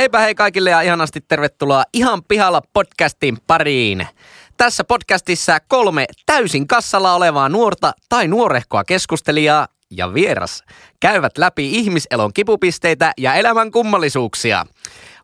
Heipä hei kaikille ja ihanasti tervetuloa Ihan pihalla podcastin pariin. Tässä podcastissa kolme täysin kassalla olevaa nuorta tai nuorehkoa keskustelijaa ja vieras käyvät läpi ihmiselon kipupisteitä ja elämän kummallisuuksia.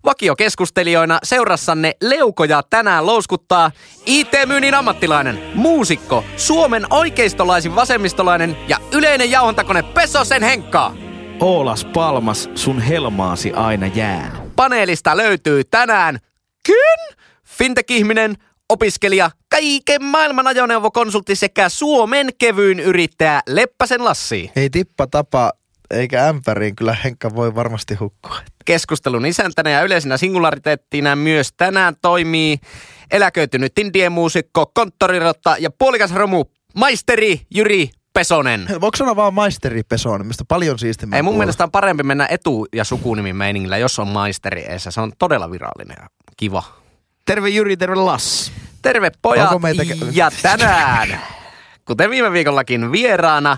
Vakiokeskustelijoina seurassanne leukoja tänään louskuttaa IT-myynnin ammattilainen, muusikko, Suomen oikeistolaisin vasemmistolainen ja yleinen jauhontakone Pesosen Henkka. Oolas Palmas, sun helmaasi aina jään. Paneelista löytyy tänään Kyn, fintech-ihminen, opiskelija, kaiken maailman ajoneuvokonsultti sekä Suomen kevyin yrittäjä Leppäsen Lassi. Ei tippa tapa eikä ämpäriin, kyllä Henkka voi varmasti hukkua. Keskustelun isäntänä ja yleisenä singulariteettina myös tänään toimii eläköitynyt indie-muusikko, konttorirotta ja puolikas romu maisteri Jyri Pesonen. Voiko sanoa vaan maisteri Pesonen, mistä paljon siistimmin Ei mun mielestä on parempi mennä etu- ja sukunimiin meiningillä, jos on maisteri eessä. Se on todella virallinen ja kiva. Terve Jyri, terve Lass. Terve pojat Onko meitä- ja tänään, kuten viime viikollakin vieraana,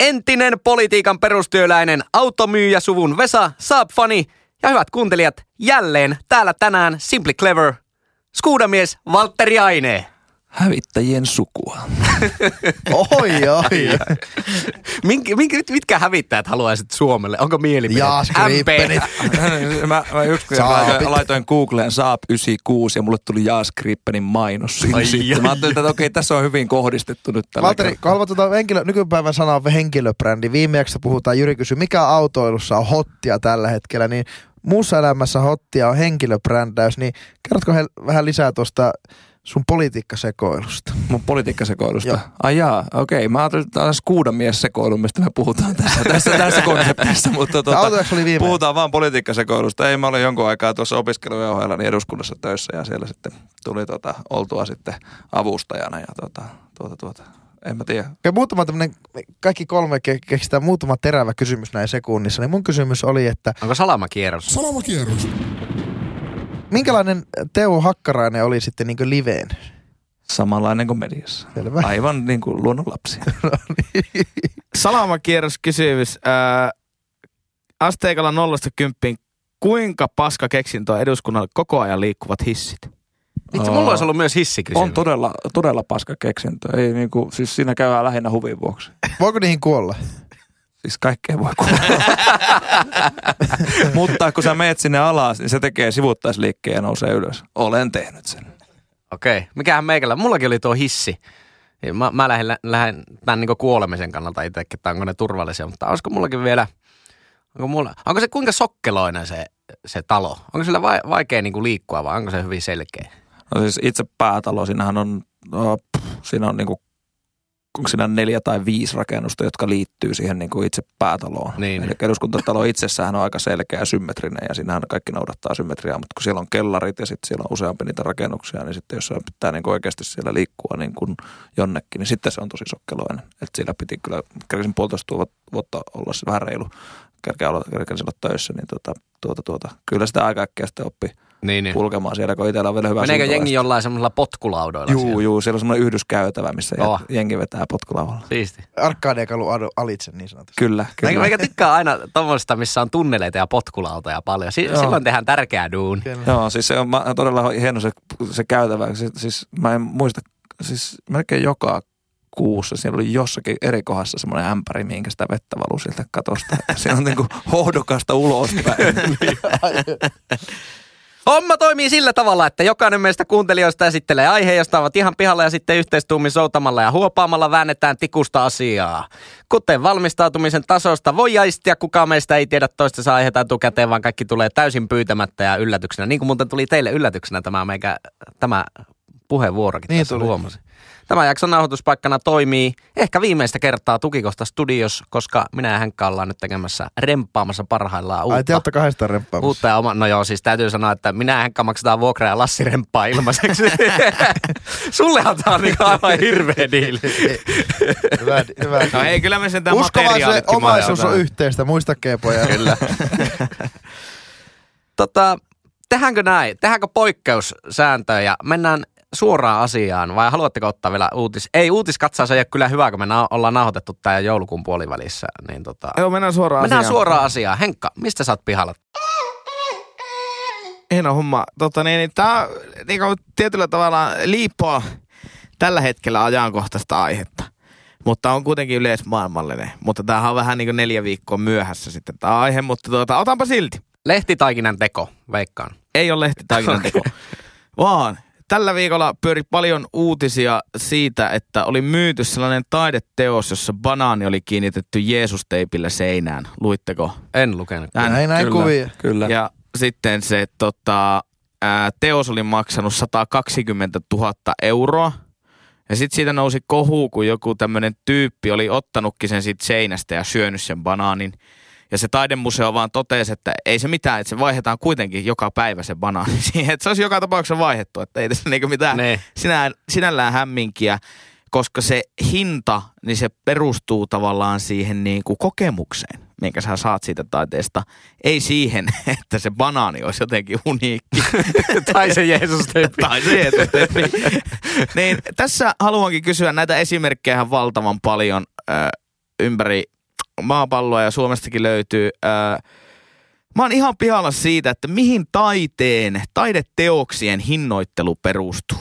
entinen politiikan perustyöläinen automyyjä suvun Vesa Saab-fani ja hyvät kuuntelijat, jälleen täällä tänään Simply Clever, skuudamies Valtteri Aine. Hävittäjien sukua. Oi, oi. Mink, mink, mitkä hävittäjät haluaisit Suomelle? Onko mielipide? Jaas Grippenit. mä, mä yksi laitoin, laitoin Googleen Saab 96 ja mulle tuli Jaas Grippenin mainos Ai jaa. Mä ajattelin, että okei, tässä on hyvin kohdistettu nyt tällä Valtteri, kun haluat tuota henkilö, nykypäivän sana on henkilöbrändi. Viimeksi puhutaan, Jyri kysyi, mikä autoilussa on hottia tällä hetkellä, niin muussa elämässä hottia on henkilöbrändäys, niin kerrotko he, vähän lisää tuosta sun politiikkasekoilusta? Mun politiikkasekoilusta. Joo. Ai jaa, okei. Mä ajattelin, että tämä on skuudamies sekoilu, mistä me puhutaan tässä, tässä, tässä konseptissa. Mutta tuota, oli viime. puhutaan vaan politiikkasekoilusta. Ei, mä olin jonkun aikaa tuossa opiskelujen ohella niin eduskunnassa töissä ja siellä sitten tuli tuota, oltua sitten avustajana ja tuota, tuota, tuota, en mä tiedä. Okei, muutama tämmönen, kaikki kolme ke- keksitään muutama terävä kysymys näin sekunnissa. Niin mun kysymys oli, että Onko salamakierros? Salamakierros. Minkälainen Teo Hakkarainen oli sitten niin liveen? Samanlainen kuin mediassa. Selvä. Aivan niin kuin luonnonlapsi. Salamakierroskysymys. Ää, asteikalla nollasta kymppiin. Kuinka paska keksintö on eduskunnalle koko ajan liikkuvat hissit? Itse mulla olisi ollut myös hissikysymys. On todella, todella paska keksintö. Ei niinku, siis siinä käydään lähinnä huvin vuoksi. Voiko niihin kuolla? Siis kaikkea voi kuulla. Mutta kun sä meet sinne alas, niin se tekee sivuttaisliikkeen ja nousee ylös. Olen tehnyt sen. Okei. Mikähän meikällä? Mullakin oli tuo hissi. Ja Mä, mä lähden, lähden tämän niin kuolemisen kannalta itsekin, että onko ne turvallisia, mutta olisiko mullakin vielä, onko, mulla, onko se kuinka sokkeloinen se, se talo? Onko sillä vai, vaikea niin liikkua vai onko se hyvin selkeä? No siis itse päätalo, siinähän on, no, pff, siinä on niinku, onko siinä neljä tai viisi rakennusta, jotka liittyy siihen niinku itse päätaloon. Niin. Eli eduskuntatalo itsessään on aika selkeä ja symmetrinen ja siinähän kaikki noudattaa symmetriaa, mutta kun siellä on kellarit ja sitten siellä on useampi niitä rakennuksia, niin sitten jos pitää niinku oikeasti siellä liikkua niin kuin jonnekin, niin sitten se on tosi sokkeloinen. Että siellä piti kyllä, kerkesin puolitoista vuotta- olla se vähän reilu, kerkeä olla, kerkesin olla töissä, niin tuota, tuota, tuota, kyllä sitä aika äkkiä sitten oppi Niin, niin. kulkemaan siellä, kun itsellä on vielä hyvä Meneekö jengi jollain semmoisella potkulaudoilla Juu, siellä? juu, siellä on semmoinen yhdyskäytävä, missä Oh. jengi vetää potkulauvalla. Siisti. Arkadeekalu alitse niin sanotusti. Kyllä, kyllä. meikä tykkää aina tuommoista, missä on tunneleita ja potkulautoja paljon. Si- Joo. silloin tehdään tärkeää duun. Joo, siis se on ma- todella hieno se, se käytävä. Siis, siis mä en muista, siis melkein joka kuussa siellä oli jossakin eri kohdassa semmoinen ämpäri, minkä sitä vettä valuu sieltä katosta. Siinä on niinku hohdokasta ulospäin. Homma toimii sillä tavalla, että jokainen meistä kuuntelijoista esittelee aiheen, josta ovat ihan pihalla ja sitten yhteistuumin soutamalla ja huopaamalla väännetään tikusta asiaa. Kuten valmistautumisen tasosta voi jaistia, kukaan meistä ei tiedä toistensa aiheita etukäteen, vaan kaikki tulee täysin pyytämättä ja yllätyksenä. Niin kuin muuten tuli teille yllätyksenä tämä, meikä, tämä puheenvuorokin Niin tässä tuli. huomasin. Tämän jakson nauhoituspaikkana toimii ehkä viimeistä kertaa Tukikosta Studios, koska minä ja Henkka ollaan nyt tekemässä remppaamassa parhaillaan uutta. Ai te olette kahdestaan remppaamassa. Uutta ja oma, no joo, siis täytyy sanoa, että minä ja Henkka maksetaan vuokraa ja Lassi remppaa ilmaiseksi. Sullehan tää on niinku aivan hirveä diili. Hyvä, hyvä. No ei, kyllä me sen tämän materiaalitkin omaisuus on yhteistä, muistakaa pojat. Kyllä. Tota, tehdäänkö näin? Tehdäänkö poikkeussääntöjä ja mennään suoraan asiaan vai haluatteko ottaa vielä uutis? Ei, uutiskatsaus ei ole kyllä hyvä, kun me na- ollaan nauhoitettu tämä joulukuun puolivälissä. Niin tota, Joo, mennään suoraan mennään asiaan. suoraan asiaan. Henkka, mistä sä oot pihalla? Hieno homma. Tota, niin, niin, tämä niin tietyllä tavalla liippoa tällä hetkellä ajankohtaista aihetta. Mutta on kuitenkin yleismaailmallinen. Mutta tämähän on vähän niin kuin neljä viikkoa myöhässä sitten tämä aihe, mutta tuota, otanpa silti. Lehtitaikinan teko, veikkaan. Ei ole lehtitaikinan teko, vaan tällä viikolla pyöri paljon uutisia siitä, että oli myyty sellainen taideteos, jossa banaani oli kiinnitetty Jeesus-teipillä seinään. Luitteko? En lukenut. Näin, näin Kyllä. kuvia. Kyllä. Ja sitten se tota, ää, teos oli maksanut 120 000 euroa. Ja sitten siitä nousi kohu, kun joku tämmöinen tyyppi oli ottanutkin sen siitä seinästä ja syönyt sen banaanin. Ja se taidemuseo vaan totesi, että ei se mitään, että se vaihdetaan kuitenkin joka päivä se banaani siihen. Että se olisi joka tapauksessa vaihdettu, että ei tässä niinku mitään Ne. sinä, sinällään hämminkiä, koska se hinta, niin se perustuu tavallaan siihen niin kuin kokemukseen, minkä sä saat siitä taiteesta. Ei siihen, että se banaani olisi jotenkin uniikki. tai se Jeesus teipi. tai se, että, että niin. niin, tässä haluankin kysyä näitä esimerkkejä valtavan paljon ö, ympäri maapalloa ja Suomestakin löytyy. Ö, mä oon ihan pihalla siitä, että mihin taiteen, taideteoksien hinnoittelu perustuu.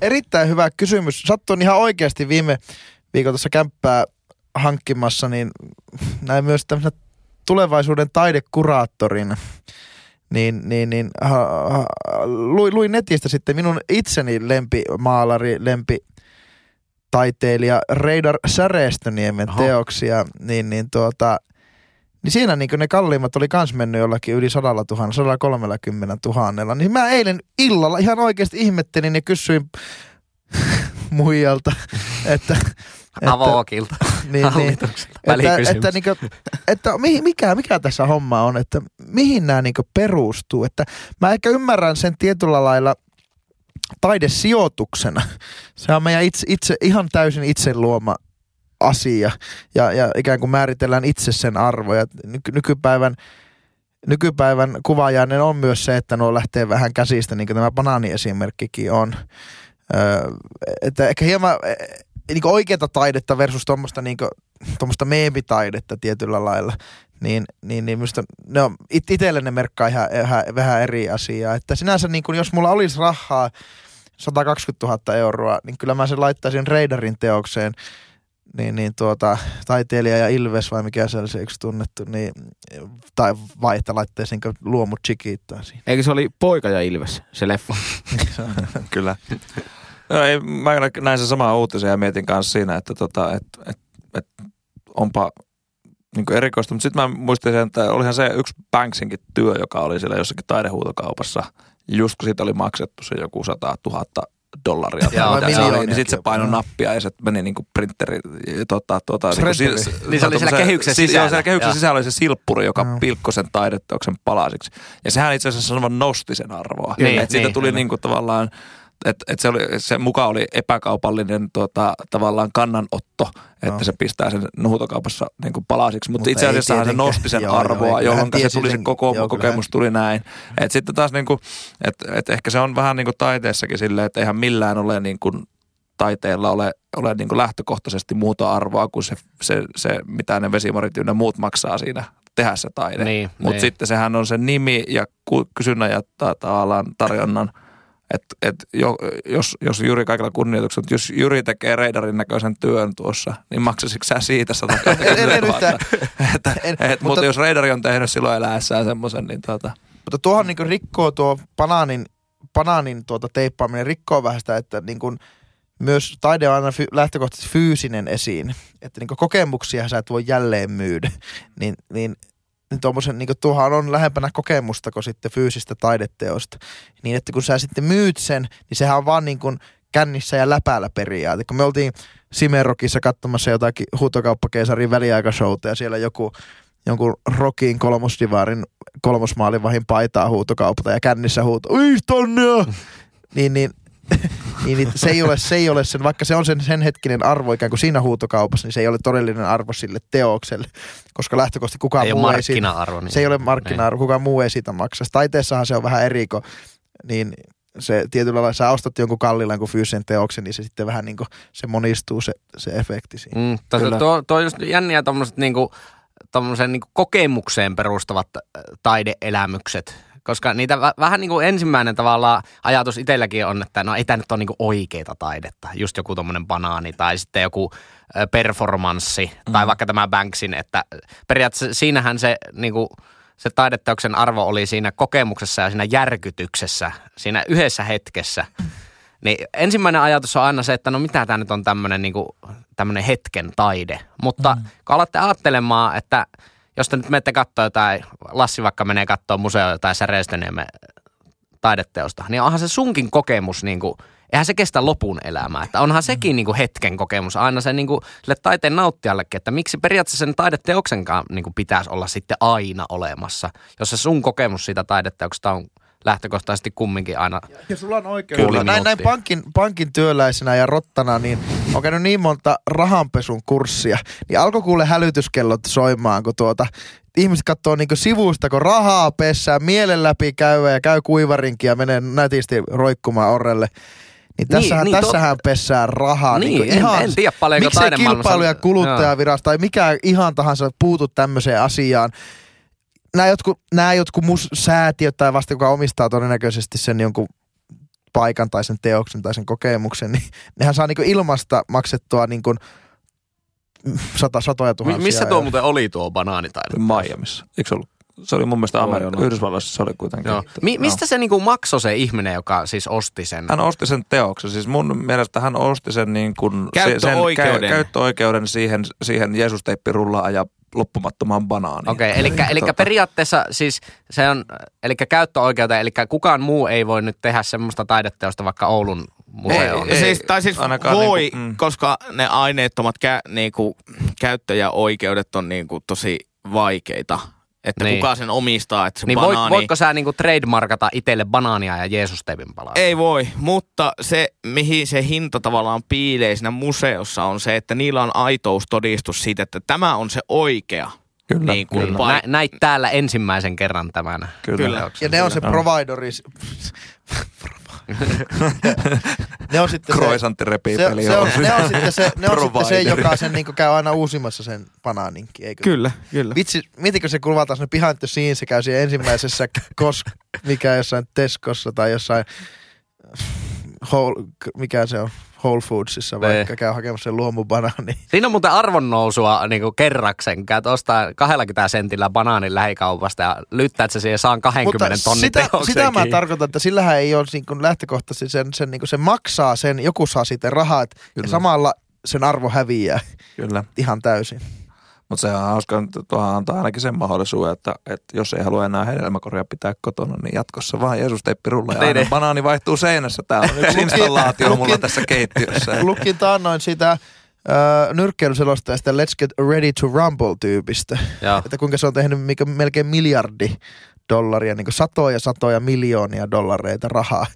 Erittäin hyvä kysymys. Sattuin ihan oikeasti viime viikolla tuossa kämppää hankkimassa, niin näin myös tämmöisenä tulevaisuuden taidekuraattorina. Niin, niin, niin ha, ha, luin netistä sitten minun itseni lempimaalari, lempi taiteilija Reidar Säreestöniemen Aha. teoksia, niin, niin tuota, niin siinä niin ne kalliimmat oli kans mennyt jollakin yli 100 000, 130 000. Niin mä eilen illalla ihan oikeasti ihmettelin ja kysyin muijalta, että, että, Avookilta. niin, niin, että, että, niinku, että mihin, mikä, mikä tässä homma on, että mihin nämä niinku perustuu. Että mä ehkä ymmärrän sen tietyllä lailla taidesijoituksena. Se on meidän itse, itse ihan täysin itse luoma asia ja, ja ikään kuin määritellään itse sen arvoja. Nyky, nykypäivän nykypäivän kuvaajainen on myös se, että nuo lähtee vähän käsistä, niin kuin tämä banaaniesimerkkikin on. Öö, että ehkä hieman eh, niin oikeata taidetta versus tuommoista niin meemitaidetta tietyllä lailla, niin, niin, niin minusta ne on, it, itselle ne merkkaa ihan, ihan, vähän eri asiaa. Että sinänsä niin kuin, jos mulla olisi rahaa 120 000 euroa, niin kyllä mä sen laittaisin Reidarin teokseen, niin, niin tuota, taiteilija ja Ilves vai mikä se oli se yksi tunnettu, niin, tai vaihta laittaisinko luomut chikiittaa siinä. Eikö se oli Poika ja Ilves, se leffa? Kyllä. No, ei, mä näin sen samaa uutisen ja mietin kanssa siinä, että tota, et, et, et, onpa niin erikoista. Mutta sitten mä muistin sen, että olihan se yksi Banksinkin työ, joka oli siellä jossakin taidehuutokaupassa. Just kun siitä oli maksettu se joku 100 000 dollaria. Mitä se miljooniakin oli, niin sitten se painoi nappia ja se meni niin kuin printeri. Tota, tota, Shredderi. Niin se oli siellä kehyksen sisällä. Joo, siellä kehyksen sisällä oli se silppuri, joka Joo. pilkkoi sen taideteoksen palasiksi. Ja sehän itse asiassa nosti sen arvoa. Niin, että siitä niin, tuli kyllä. niin kuin tavallaan että et se, oli, se mukaan oli epäkaupallinen tota, tavallaan kannanotto, että Joo. se pistää sen nuhutokaupassa niin kuin palasiksi, mutta, Mutta itse asiassa se nosti sen Joo, joo, arvoa, jolloin hän se tuli se sen- koko joo, kokemus tuli näin. Et sitten taas niin kuin, et, et ehkä se on vähän niin kuin taiteessakin silleen, että eihän millään ole niin kuin taiteella ole, ole niin kuin lähtökohtaisesti muuta arvoa kuin se, se, se mitä ne vesimarit ynnä muut maksaa siinä tehdä se taide. Niin, Mutta niin. sitten sehän on se nimi ja kysynnän ja ta- tavallaan tarjonnan. Että et jo, jos, jos Jyri kaikilla kunnioituksella, jos Jyri tekee reidarin näköisen työn tuossa, niin maksasitko sä siitä 120 En- en 000? yhtään. että, En, et, mutta, mutta- jos reidari on tehnyt silloin eläessään semmoisen, niin tota, Mutta tuohon niin rikkoo tuo banaanin, banaanin tuota teippaaminen, rikkoo vähän sitä, että niin kuin myös taide on aina fy, lähtökohtaisesti fyysinen esiin. Että niin kokemuksia sä et voi jälleen myydä. Niin, niin, niin tuommoisen, niin tuohan on lähempänä kokemusta kuin sitten fyysistä taideteosta. Niin että kun sä sitten myyt sen, niin sehän on vaan niin kuin kännissä ja läpäällä periaate. Kun me oltiin Simerokissa katsomassa jotakin huutokauppakeisarin väliaikashouta ja siellä joku jonkun Rockin kolmosdivaarin kolmosmaalivahin paitaa huutokaupata ja kännissä huuto, Ui, tonne! niin, niin, niin, niin, se, ei ole, se ei ole sen, vaikka se on sen, sen hetkinen arvo ikään kuin siinä huutokaupassa, niin se ei ole todellinen arvo sille teokselle, koska lähtökohtaisesti kukaan Ei muu ei siitä, markkina-arvo. Niin. se ei ole markkina-arvo, kukaan muu ei siitä maksa. Taiteessahan se on vähän eriko, niin se tietyllä lailla, sä ostat jonkun kalliilla jonkun fyysisen teoksen, niin se sitten vähän niin kuin, se monistuu se, se efekti siinä. Mm, tuo, Kyllä. tuo, tuo on just jänniä tommoset niinku, tommoseen niinku kokemukseen perustavat äh, taideelämykset. Koska niitä vä- vähän niin kuin ensimmäinen tavallaan ajatus itselläkin on, että no ei tämä nyt ole niinku oikeita taidetta. Just joku tommonen banaani tai sitten joku performanssi mm. tai vaikka tämä Banksin, että periaatteessa siinähän se niinku, se taideteoksen arvo oli siinä kokemuksessa ja siinä järkytyksessä, siinä yhdessä hetkessä. Niin ensimmäinen ajatus on aina se, että no mitä tämä nyt on tämmöinen tämmönen hetken taide. Mutta mm. kun alatte ajattelemaan, että jos te nyt menette katsoa jotain, Lassi vaikka menee katsoa museo tai Säreistöniemen taideteosta, niin onhan se sunkin kokemus niinku, eihän se kestä lopun elämää. Että onhan sekin niinku hetken kokemus aina se niinku, sille taiteen nauttijallekin, että miksi periaatteessa sen taideteoksenkaan niinku pitäisi olla sitten aina olemassa, jos se sun kokemus siitä taideteoksesta on lähtökohtaisesti kumminkin aina Ja sulla on oikeus. Kyllä, näin, näin pankin, pankin työläisenä ja rottana, niin on käynyt niin monta rahanpesun kurssia, niin alkoi kuule hälytyskellot soimaan, kun tuota, ihmiset katsoo niinku sivusta, kun rahaa pessää, mielen läpi käy ja käy kuivarinkin ja menee nätisti roikkumaan orrelle. Niin tässähän, niin, niin, to- tässähän pessää rahaa. Niin, niinku en- ihan, en tiedä paljonko Miksei kilpailu- ja kuluttajavirasto tai mikä ihan tahansa puutu tämmöiseen asiaan. Nämä jotkut, nämä jotkut mus, säätiöt tai vasta, joka omistaa todennäköisesti sen jonkun paikan tai sen teoksen tai sen kokemuksen, niin nehän saa niinku ilmasta maksettua niinku sata, satoja tuhansia. missä tuo euroa. muuten oli tuo banaanitaide? Miamiissa. Eikö se ollut? Se oli mun mielestä oli. Yhdysvalloissa se oli kuitenkin. Joo. Mi- mistä se niinku maksoi se ihminen, joka siis osti sen? Hän osti sen teoksen. Siis mun mielestä hän osti sen, niin kuin, Käyttöoikeuden. sen kä- käyttöoikeuden siihen, siihen Jeesus-teippirullaan ja loppumattomaan banaaniin. Okei, okay, eli, eli Tota, periaatteessa siis se on, eli käyttöoikeuteen, eli kukaan muu ei voi nyt tehdä semmoista taideteosta vaikka Oulun museoon. Ei, siis, tai siis voi, niinku, mm. koska ne aineettomat kä- niinku, käyttäjäoikeudet on niinku, tosi vaikeita. Että Niin. kuka sen omistaa, että se Niin voit, banaani... voitko sä niinku trademarkata itselle banaania ja Jeesus-teipin palaa? Ei voi, mutta se, mihin se hinta tavallaan piilee siinä museossa on se, että niillä on aitoustodistus siitä, että tämä on se oikea. Kyllä, niin kuin kyllä. paik- Nä, näit täällä ensimmäisen kerran tämän. Kyllä. Kyllä. Ja ne on se Joo. provideri. ne on sitten se, Kroisantti se, repii se, peli. se, on, ne on sitten se, ne on sitten se joka sen niinku käy aina uusimassa sen banaaninkin, eikö? Kyllä, kyllä. Vitsi, mietitkö se kuvataan sinne behind the scenes, se käy siinä ensimmäisessä kos, mikä jossain Teskossa tai jossain whole, mikä se on, Whole Foodsissa vaikka käy hakemassa sen luomubanaani. Siinä on muuten arvonnousua niin kerraksen. Käyt ostaa 20 sentillä banaanin lähikaupasta ja lyttäät se siihen saan 20 tonnin sitä, sitä mä tarkoitan, että sillähän ei ole niin kuin lähtökohtaisesti sen, sen, niin kuin se maksaa sen, joku saa siitä rahat ja samalla sen arvo häviää Kyllä. ihan täysin. Mutta se on hauska, että tuohan antaa ainakin sen mahdollisuuden, että, että jos ei halua enää hedelmäkoria pitää kotona, niin jatkossa vaan Jeesus teppirulla ja Niin, aina niin. banaani vaihtuu seinässä. Täällä on yksi installaatio mulla lukin- tässä keittiössä. Lukin taannoin sitä Uh, nyrkkeilyselostajasta Let's Get Ready to Rumble-tyypistä. Että kuinka se on tehnyt mikä, melkein miljardi dollaria, niin satoja satoja miljoonia dollareita rahaa,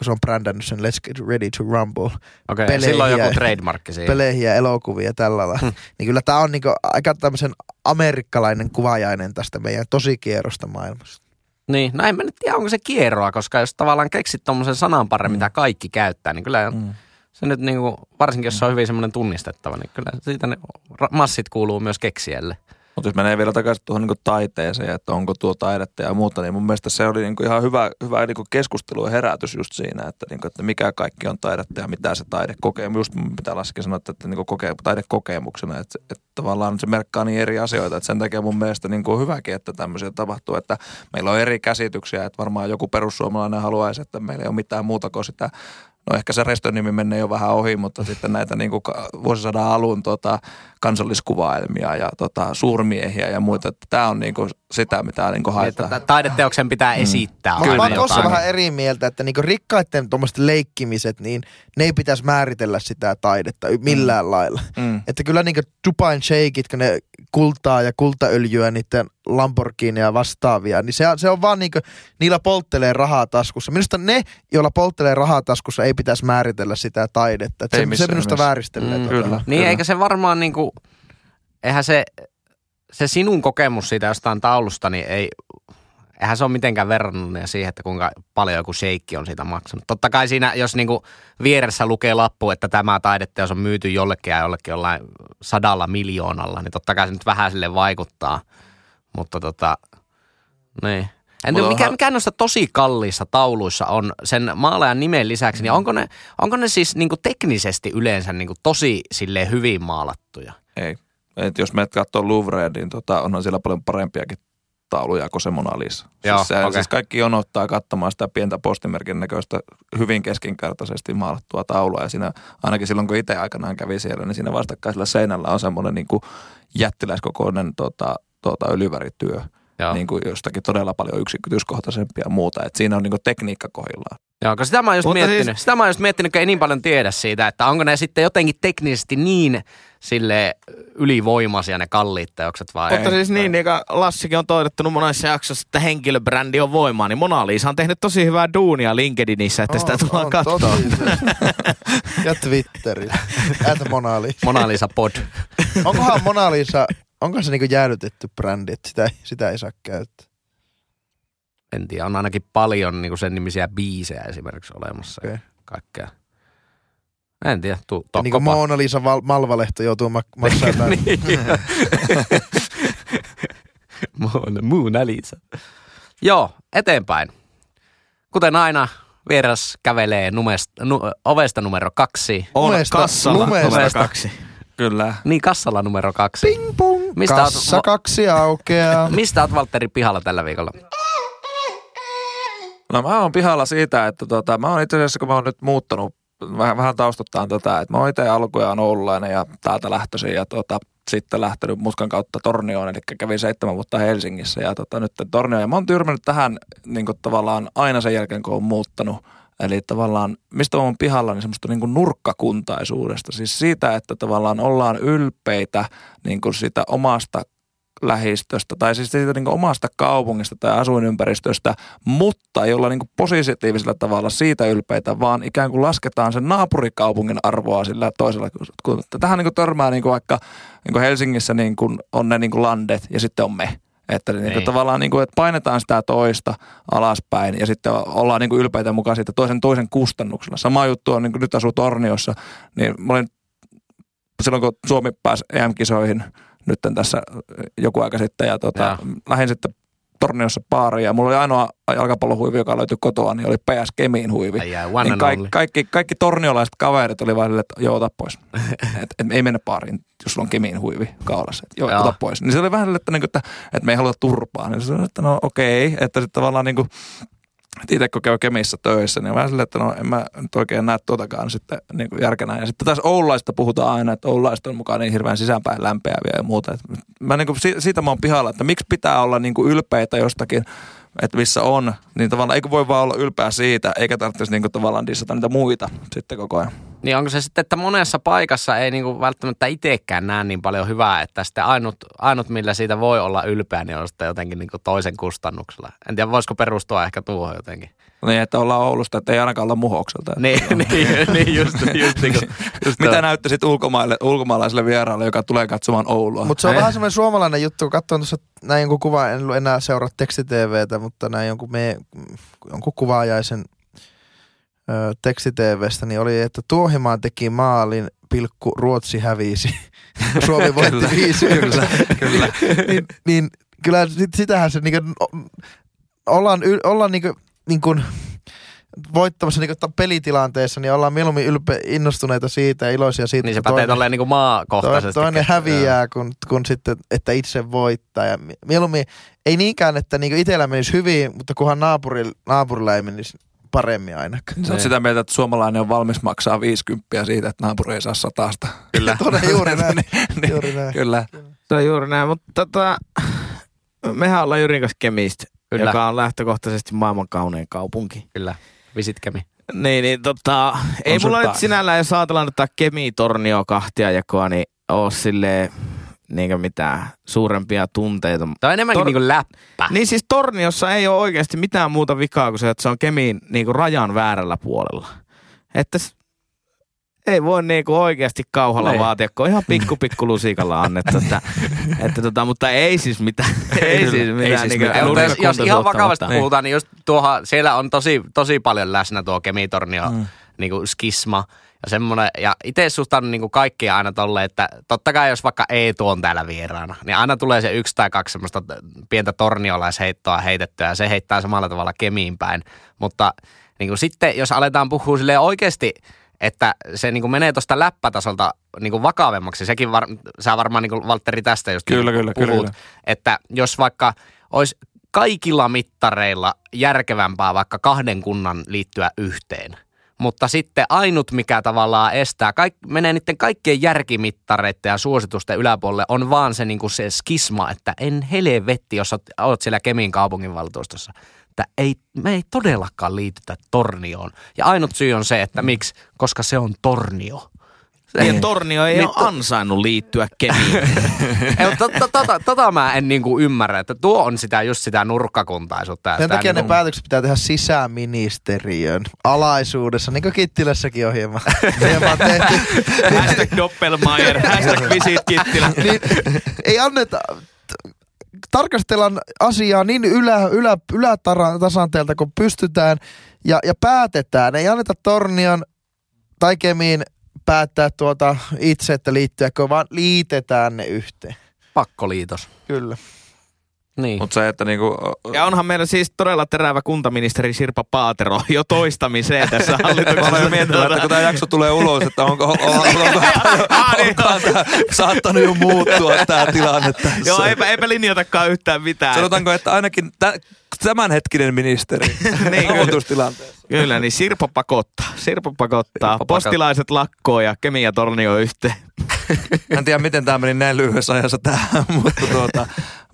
kun se on brändännyt sen Let's Get Ready to Rumble. Okei, peleihin silloin joku ja- trademarkki siinä. peleihin elokuvia tällä lailla. Hmm. Niin kyllä tämä on niinku aika tämmöisen amerikkalainen kuvaajainen tästä meidän tosi kierrosta maailmasta. Niin, no en mä nyt tiedä, onko se kierroa, koska jos tavallaan keksit tommosen sananparren, mitä kaikki käyttää, niin kyllä Mm. se nyt niinku, varsinkin jos se on hyvin semmoinen tunnistettava, niin kyllä siitä ne massit kuuluu myös keksijälle. Mutta jos menee vielä takaisin tuohon niin taiteeseen, että onko tuo taidetta ja muuta, niin mun mielestä se oli niin kuin ihan hyvä, hyvä niin kuin keskustelu ja herätys just siinä, että, niin kuin, että mikä kaikki on taidetta ja mitä se taide kokee. Just mitä Laski sanoi, että, että niin kuin koke, taidekokemuksena, että, että tavallaan se merkkaa niin eri asioita, että sen takia mun mielestä niin kuin on hyväkin, että tämmöisiä tapahtuu, että meillä on eri käsityksiä, että varmaan joku perussuomalainen haluaisi, että meillä ei ole mitään muuta kuin sitä No ehkä se reston nimi menee jo vähän ohi, mutta sitten näitä niin kuin vuosisadan alun tota, kansalliskuvailmia ja tota, suurmiehiä ja muita. Tämä on niin kuin sitä, mitä niin kuin Että haetaan. ta- taideteoksen pitää esittää Mä, mä aina oon jotain. vähän eri mieltä, että niinku rikkaiden tuommoiset leikkimiset, niin ne ei pitäisi määritellä sitä taidetta millään mm. lailla. Mm. Että kyllä niinku Dubain shakeit, kun ne kultaa ja kultaöljyä niiden Lamborghini ja vastaavia, niin se, se on vaan niinku, niillä polttelee rahaa taskussa. Minusta ne, joilla polttelee rahaa taskussa, ei pitäisi määritellä sitä taidetta. Se, se missään minusta nimessä. vääristelee. Mm. tota. Kyllä. Niin kyllä. eikä se varmaan niinku, eihän se, se sinun kokemus siitä jostain taulusta, niin ei, eihän se ole mitenkään verrannollinen siihen, että kuinka paljon joku sheikki on siitä maksanut. Totta kai siinä, jos niinku vieressä lukee lappu, että tämä taideteos on myyty jollekin ja jollekin jollain sadalla miljoonalla, niin totta kai se nyt vähän sille vaikuttaa. Mutta tota, niin. En tiedä, Mulla mikä, onhan- mikä noissa tosi kalliissa tauluissa on sen maalajan nimen lisäksi, niin onko ne, onko ne siis niinku teknisesti yleensä niinku tosi silleen hyvin maalattuja? Ei. Et jos menet katsoa Louvrea, niin tota, onhan siellä paljon parempiakin tauluja kuin se Mona Lisa. Joo, siis, okei. siis kaikki jonottaa katsomaan sitä pientä postimerkin näköistä hyvin keskinkertaisesti maalattua taulua. Ja siinä, ainakin silloin, kun itse aikanaan kävi siellä, niin siinä vastakkaisella seinällä on semmoinen niin kuin jättiläiskokoinen tota, tota, öljyvärityö. Joo. Niin kuin jostakin todella paljon yksityiskohtaisempia ja muuta. Et siinä on niin kuin tekniikka kohdillaan. Joo, koska sitä mä oon just Mutta miettinyt. siis- Sitä mä oon just miettinyt, kun ei niin paljon tiedä siitä, että onko ne sitten jotenkin teknisesti niin sille ylivoimaisia ne kalliit teokset vai Mutta ei. siis niin, niin kuin Lassikin on toivottanut monessa jaksossa, että henkilöbrändi on voimaa, niin Mona Lisa on tehnyt tosi hyvää duunia LinkedInissä, että sitä tullaan on katsoa. ja Twitterissä. At Mona Lisa. Mona Lisa pod. Onkohan Mona Lisa, onko se niinku jäädytetty brändi, että sitä, sitä ei saa käyttää? En tiedä, on ainakin paljon niin sen nimisiä biisejä esimerkiksi olemassa ja kaikkea. En tiedä, tu, Ja niin kuin tokkopa. Mona Lisa Val- Malvalehto joutuu mak- maksamaan. niin. Mona, Mona Lisa. Joo, eteenpäin. Kuten aina, vieras kävelee numest, nu, ovesta numero kaksi. On kassalla lumesta. numero kaksi. Kyllä. Niin, kassalla numero kaksi. Ping pong, Mistä kassa oot- kaksi aukeaa. Mistä oot Valtteri pihalla tällä viikolla? No mä oon pihalla siitä, että tota, mä oon itse asiassa, kun mä oon nyt muuttanut, vähän, vähän taustuttaan tätä, että mä oon itse alkujaan oululainen ja täältä lähtöisin ja tota, sitten lähtenyt mutkan kautta Tornioon, eli kävin seitsemän vuotta Helsingissä ja tota, nyt Tornioon. Ja mä oon tyrmännyt tähän niin kuin, tavallaan aina sen jälkeen, kun oon muuttanut. Eli tavallaan, mistä mä oon pihalla, niin semmoista niin kuin nurkkakuntaisuudesta. Siis siitä, että tavallaan ollaan ylpeitä niin kuin sitä omasta lähistöstä tai siis siitä niin omasta kaupungista tai asuinympäristöstä, mutta ei olla niin positiivisella tavalla siitä ylpeitä, vaan ikään kuin lasketaan sen naapurikaupungin arvoa sillä toisella. Tähän niin törmää niin vaikka niin Helsingissä niin on ne niin landet ja sitten on me. Että niin Niin. tavallaan niin kuin, että painetaan sitä toista alaspäin ja sitten ollaan niin kuin ylpeitä mukaan siitä toisen toisen kustannuksella. Sama juttu on, niin kuin nyt asuu Torniossa, niin mä olin silloin kun Suomi pääsi EM-kisoihin nyt tässä joku aika sitten ja tota, Joo. lähdin sitten Torniossa baariin ja mulla oli ainoa jalkapallohuivi, joka löytyi kotoa, niin oli PS Kemiin huivi. Ai one niin kaikki, kaikki, kaikki torniolaiset kaverit oli vaan että joo, ota pois. et, et, ei mennä baariin, jos sulla on Kemiin huivi kaulassa. Et, joo, Joo. ota pois. Niin se oli vähän silleen, että, niinku, että, että me ei haluta turpaa. Niin se sanoi, että no okei, että sitten tavallaan niin kuin, että itse kun käy Kemissä töissä, niin vähän silleen, että no en mä nyt oikein näe tuotakaan sitten niin kuin järkenä. Ja sitten taas Oulaista puhutaan aina, että Oulaiset on mukaan niin hirveän sisäänpäin lämpeäviä ja muuta. Et mä niin kuin, si- siitä mä oon pihalla, että miksi pitää olla niin kuin ylpeitä jostakin, että missä on, niin tavallaan eikö voi vaan olla ylpeä siitä, eikä tarvitsisi niin kuin tavallaan dissata niitä muita sitten koko ajan. Niin onko se sitten, että monessa paikassa ei niinku välttämättä itsekään näe niin paljon hyvää, että sitten ainut, ainut millä siitä voi olla ylpeä, niin on sitten jotenkin niinku toisen kustannuksella. En tiedä, voisiko perustua ehkä tuohon jotenkin. Niin, että ollaan Oulusta, että ei ainakaan olla muhokselta. Niin, niin, niin just, just, niinku, just Mitä näyttäisit ulkomaille, ulkomaalaiselle vieraalle, joka tulee katsomaan Oulua? Mutta se on Eh. vähän semmoinen suomalainen juttu, kun katsoin tuossa näin jonkun kuva, en ollut enää seuraa tekstitvtä, mutta näin jonkun, me, jonkun kuvaajaisen ö, tekstitVstä, niin oli, että Tuohimaa teki maalin, pilkku, Ruotsi hävisi. Suomi voitti viisi kyllä, kyllä. niin, niin, kyllä sit, sitähän se niinku, ollaan, yl, ollaan niinku, niinku, voittamassa niinku t- pelitilanteessa, niin ollaan mieluummin ylpe, innostuneita siitä ja iloisia siitä. Niin se pätee toinen- tolleen niinku to, maakohtaisesti. toinen häviää, kun, kun sitten, että itse voittaa. Ja mi- mieluummin, ei niinkään, että niinku itsellä menisi hyvin, mutta kunhan naapurilla, naapurilla ei menisi paremmin ainakaan. Sä oot sitä mieltä, että suomalainen on valmis maksaa 50 siitä, että naapuri ei saa satasta. Kyllä. Todella juuri näin. Niin, juuri näin. Kyllä. Se on juuri näin, mutta tota, mehän ollaan Jyrin kanssa Kemistä, Kyllä. joka on lähtökohtaisesti maailman kaunein kaupunki. Kyllä. Visit Kemi. Niin, niin tota, ei mulla nyt sinällään, jos ajatellaan tätä Kemi-tornio kahtia jakoa, niin oo silleen niinkö mitään suurempia tunteita. Tämä on enemmänkin Tor- niinku läppä. Niin siis Torniossa ei ole oikeasti mitään muuta vikaa kuin se, että se on Kemiin niinku rajan väärällä puolella. Että ei voi niinku oikeasti kauhalla Niin. vaatia, kun ihan pikku pikku lusikalla annettu. Että, että tota, mutta ei siis mitään. ei siis mitään. Ei siis niinku mitään. Mutta jos, jos ihan vakavasti vastaan. puhutaan, niin just tuohan, siellä on tosi, tosi paljon läsnä tuo Kemitornio mm. Niin kuin skisma ja semmoinen. Ja itse suhtaudun niin kuin kaikkia aina tolleen, että totta kai jos vaikka Eetu on täällä vieraana, niin aina tulee se yksi tai kaksi semmoista pientä torniolaisheittoa heitettyä ja se heittää samalla tavalla Kemiin päin. Mutta niin kuin sitten, jos aletaan puhua silleen oikeasti, että se niin kuin menee tuosta läppätasolta niin kuin vakavemmaksi, sekin var, sä varmaan niin kuin Valtteri tästä just Kyllä, niin kyllä, puhut, kyllä, kyllä. että jos vaikka olisi kaikilla mittareilla järkevämpää vaikka kahden kunnan liittyä yhteen, mutta sitten ainut, mikä tavallaan estää, kaik, menee niiden kaikkien järkimittareiden ja suositusten yläpuolelle, on vaan se, niin kuin se skisma, että en helvetti, jos oot, oot siellä Kemin kaupunginvaltuustossa, että ei, me ei todellakaan liitytä Tornioon. Ja ainut syy on se, että miksi, koska se on Tornio. Niin, ja Tornio ei Niin ole to- ansainnut liittyä Kemiin. Tota, tota mä en niinku ymmärrä, että tuo on sitä just sitä nurkkakuntaisuutta. Sen takia ne niinku- päätökset pitää tehdä sisäministeriön alaisuudessa, niin kuin Kittilässäkin on hieman, hieman tehty. hashtag Doppelmayr, hashtag Visit Kittilä. niin, ei anneta, tarkastellaan asiaa niin ylä, ylä, ylätasanteelta kuin pystytään ja, ja päätetään. Ei anneta Tornion tai Kemiin päättää tuota itse, että liittyäkö, vaan liitetään ne yhteen. Pakkoliitos. Kyllä. Niin. Mutta se, että niinku, Ja onhan meillä siis todella terävä kuntaministeri Sirpa Paatero jo toistamiseen tässä hallituksessa. Mä olen miettinyt, että kun tämä jakso tulee ulos, että onko, on, onko, Ah, niin. onko tämä saattanut jo muuttua tämä tilanne tässä. Joo, eipä, eipä linjoitakaan yhtään mitään. Sanotaanko, että ainakin tä, tämänhetkinen ministeri Niin, kyllä. aloitustilanteessa. Kyllä, niin Sirpa pakottaa. Sirpa pakottaa. Sirpa Postilaiset lakkoon ja Kemi ja Tornio yhteen. En tiedä, miten tämä meni näin lyhyessä ajassa tähän, mutta tuota,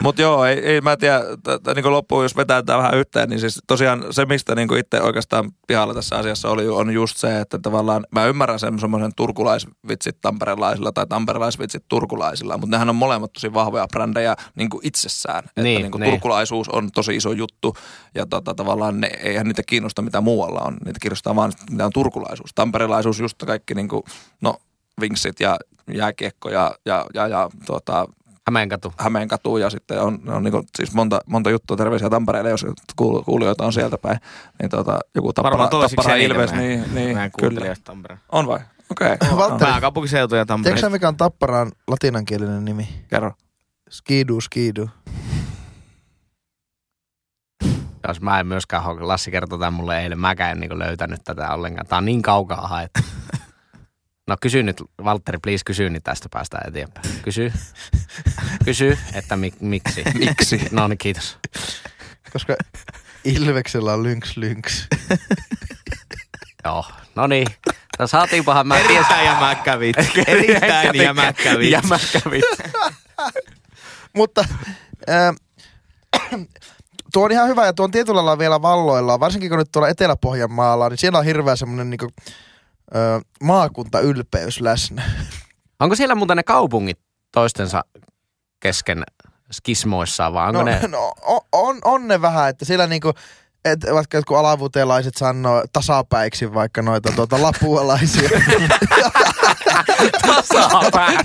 mut joo, ei, ei mä tiedä, t- t- niin loppuun jos vetää tämä vähän yhteen, niin siis tosiaan se, mistä niin itse oikeastaan pihalla tässä asiassa oli, on just se, että tavallaan mä ymmärrän sen semmoisen turkulaisvitsit tamperelaisilla tai tamperelaisvitsit turkulaisilla, mutta nehän on molemmat tosi vahvoja brändejä niin itsessään. Että Niin, niin kuin niin. turkulaisuus on tosi iso juttu ja tota, tavallaan ne, eihän niitä kiinnosta mitä muualla on, niitä kiinnostaa vaan mitä on turkulaisuus. Tamperelaisuus just kaikki niin kuin, no vinksit ja jääkiekko ja, ja, ja, ja tuota, Hämeenkatu. Hämeenkatu ja sitten on, on niin kuin, siis monta, monta juttua terveisiä Tampereelle, jos kuul- kuulijoita on sieltä päin. Niin tuota, joku tappara, Varmaan toisiksi tappara Ilves, niin, niin kyllä. Tampere. On vai? Okei, okay. Valtteri, Pääkaupunkiseutu ja Tampere. tiedätkö mikä on Tapparaan latinankielinen nimi? kerro. Skidu, skidu. Jos mä en myöskään Lassi kertoi tämän mulle eilen. Mäkään en niinku löytänyt tätä ollenkaan. Tää on niin kaukaa haettu. No kysy nyt, Valtteri, please kysy, niin tästä päästään eteenpäin. Kysy. Kysy, että mi- miksi. Miksi? No niin, kiitos. Koska Ilveksellä on lynx lynx. Joo, no niin. No saatiinpahan mä Erittäin jämäkkä vitsi. Erittäin jämäkkä vitsi. Jämäkkä vitsi. Mutta äh, tuo on ihan hyvä ja tuo on tietyllä lailla vielä valloillaan, varsinkin kun nyt tuolla Etelä-Pohjanmaalla, niin siellä on hirveä semmoinen niin äh, maakuntaylpeys läsnä. Onko siellä muuten ne kaupungit toistensa kesken skismoissaan, vai onko No, ne... no on, on, on ne vähän, että siellä niinku, et, vaikka jotkut alavutelaiset sanoo tasapäiksi vaikka noita tuota lapualaisia. Tasapää.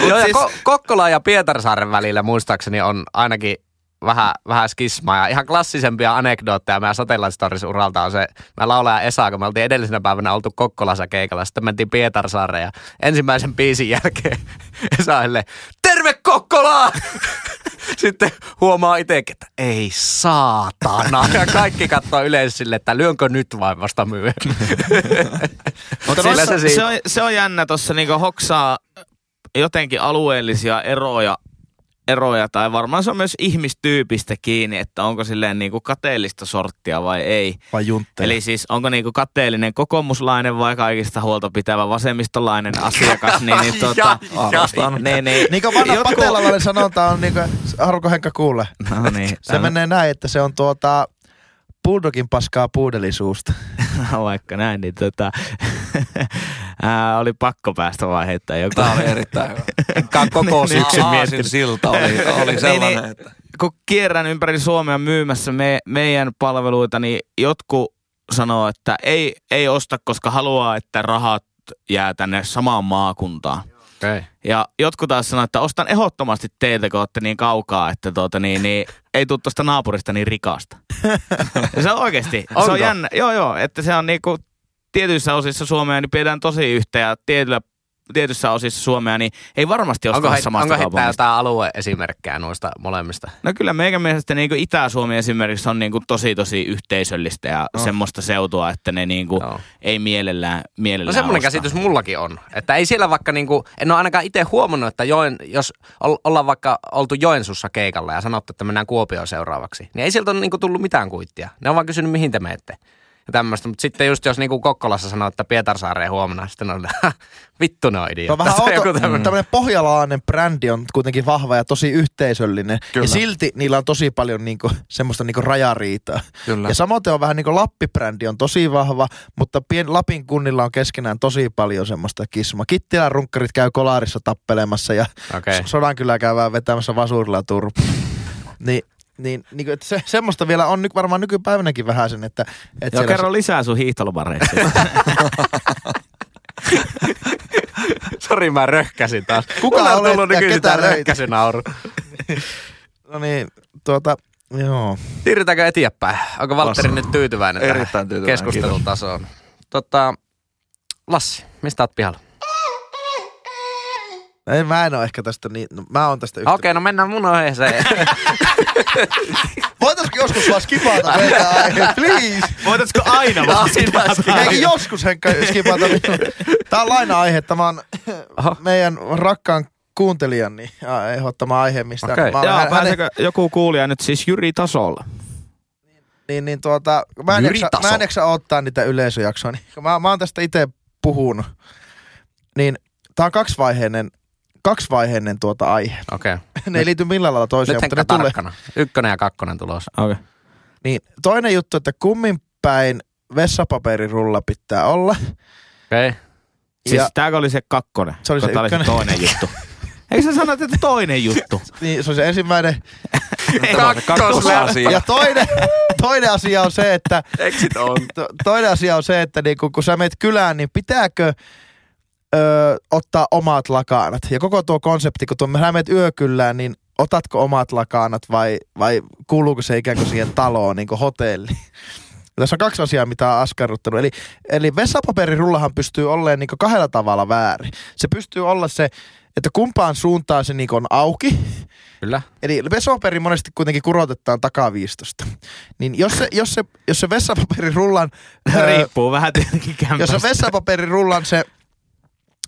Joo, ja siis- Ko- Kokkola ja Pietarsaaren välillä muistaakseni on ainakin vähän, vähän skismaa. Ja ihan klassisempia anekdootteja meidän Satellite Stories uralta on se, mä laulan Esa, kun me oltiin edellisenä päivänä oltu Kokkolassa keikalla, sitten mentiin Pietarsaareen ja ensimmäisen biisin jälkeen Esaille, terve Kokkola! Sitten huomaa itsekin, että ei saatana. Ja kaikki katsoo yleensä sille, että lyönkö nyt vai vasta myöhemmin. Mutta se se, on, se on jännä tuossa niinku hoksaa jotenkin alueellisia eroja eroja, tai varmaan se on myös ihmistyypistä kiinni, että onko silleen niinku kateellista sorttia vai ei. Vai juntteja. Eli siis onko niinku kateellinen kokoomuslainen vai kaikista huolta pitävä vasemmistolainen asiakas, niin, niin tota, Arvostan. niin, niin, Niin kuin vanha jotkut- patelalainen sanonta on, niin kuin, Henkka kuulla? No niin, Se menee näin, että se on tuota Bulldogin paskaa puudelisuusta. vaikka näin, niin tota, ää, oli pakko päästä vaan heittää joku. Tämä oli erittäin hyvä. Enkä koko Niin, syksyn Aasin miettinyt. silta oli, oli sellainen, että kun kierrän ympäri Suomea myymässä me, meidän palveluita, niin jotkut sanoo, että ei, ei osta, koska haluaa, että rahat jää tänne samaan maakuntaan. Okay. Ja jotkut taas sanoo, että ostan ehdottomasti teiltä, kun olette niin kaukaa, että tuota, niin, niin, ei tule tuosta naapurista niin rikasta. Se on oikeasti, se Onko? on jännä. Joo, joo, että se on niinku tietyissä osissa Suomea niin pidetään tosi yhtä ja tietyllä, tietyissä osissa Suomea niin ei varmasti Onko, he, samasta onko heittää kaupungista. jotain alueesimerkkejä noista molemmista? No kyllä meidän mielestä niin Itä-Suomi esimerkiksi on niin tosi tosi yhteisöllistä ja No. semmoista seutua, että ne niin Joo. ei mielellään, No mielellään semmoinen ostaa. käsitys mullakin on. Että ei siellä vaikka niinku, en ole ainakaan itse huomannut, että Joen, jos ol- ollaan vaikka oltu Joensuussa keikalla ja sanottu, että mennään Kuopioon seuraavaksi, niin ei sieltä ole niinku tullut mitään kuittia. Ne on vaan kysynyt, mihin te menette. Ja tämmöistä. Mutta sitten just jos niinku Kokkolassa sanoo, että Pietarsaareen huomenna, sitten on vittu ne on Se on vähän outo, tämmönen. tämmöinen pohjalainen brändi on kuitenkin vahva ja tosi yhteisöllinen. Kyllä. Ja silti niillä on tosi paljon niinku, semmoista niinku rajariitaa. kyllä. Ja samoin on vähän niin kuin Lappi-brändi on tosi vahva, mutta pien, Lapin kunnilla on keskenään tosi paljon semmoista kismaa. Kittilän runkkarit käy kolaarissa tappelemassa ja okay. sodan kyllä käydään vetämässä vasurilla turpa. niin, niin, niin kuin, että se, semmoista vielä on nyt varmaan nykypäivänäkin vähän sen, että, että Joo, kerro lisää sun hiihtolobareista. Sori, mä röhkäsin taas. Kuka Mulla on tullut nykyisin tää löit? röhkäsynauru. No niin, tuota, joo. Siirrytäänkö eteenpäin? Onko Valtteri Lassi. nyt tyytyväinen Erittäin tyytyväinen, keskustelun tasoon? Tota, Lassi, mistä oot pihalla? Ei, mä en ole ehkä tästä niin, no, mä oon tästä yhtä. Okei, no mennään mun aiheeseen. Voitaisko joskus vaan skipata meitä aihe, please? Voitaisiko aina vaan Eikä joskus Henkka skipata. Tää on laina-aihe. Tämä on Oho. meidän rakkaan kuuntelijan niin, ehdottama aihe, mistä Okei. mä olen Joo, hä- pääseekö joku kuulija nyt siis Jyri tasolla? niin, niin tuota, mä en, jaksa, Taso. mä en jaksa ottaa niitä yleisöjaksoja. Niin, mä, mä oon tästä itse puhunut. Niin tää on kaksivaiheinen, kaksivaiheinen tuota aihe. Okei. ne ei liity millään lailla toisiaan, Nyt mutta ne tulee. Ykkönen ja kakkonen tulos. Okei. Okay. Niin, toinen juttu, että kummin päin vessapaperirulla pitää olla. Okei. Okay. Siis Ja- tääkö oli se kakkonen? Se oli se kun tää ykkönen. toinen juttu. Eikö sä sanoit, että toinen juttu? Niin, se on se ensimmäinen. Se kakkosasia. Ja toinen, toinen asia on se, että Exit on. to, toinen asia on se, että niinku, kun sä menet kylään, niin pitääkö ö, ottaa omat lakanat? Ja koko tuo konsepti, kun tuo, sä menet yökylään, niin otatko omat lakanat vai, vai kuuluuko se ikään kuin siihen taloon, niin kuin hotelliin? Tässä on kaksi asiaa, mitä on askarruttanut. Eli, eli vessapaperirullahan pystyy olemaan niin kahdella tavalla väärin. Se pystyy olla se, että kumpaan suuntaan se niin on auki, Kyllä. Eli vesopaperi monesti kuitenkin kurotetaan takaviistosta. Niin jos se, jos se, jos se vessapaperirullan... Riippuu vähän tietenkin jos kämpästä. se vessapaperirullan se,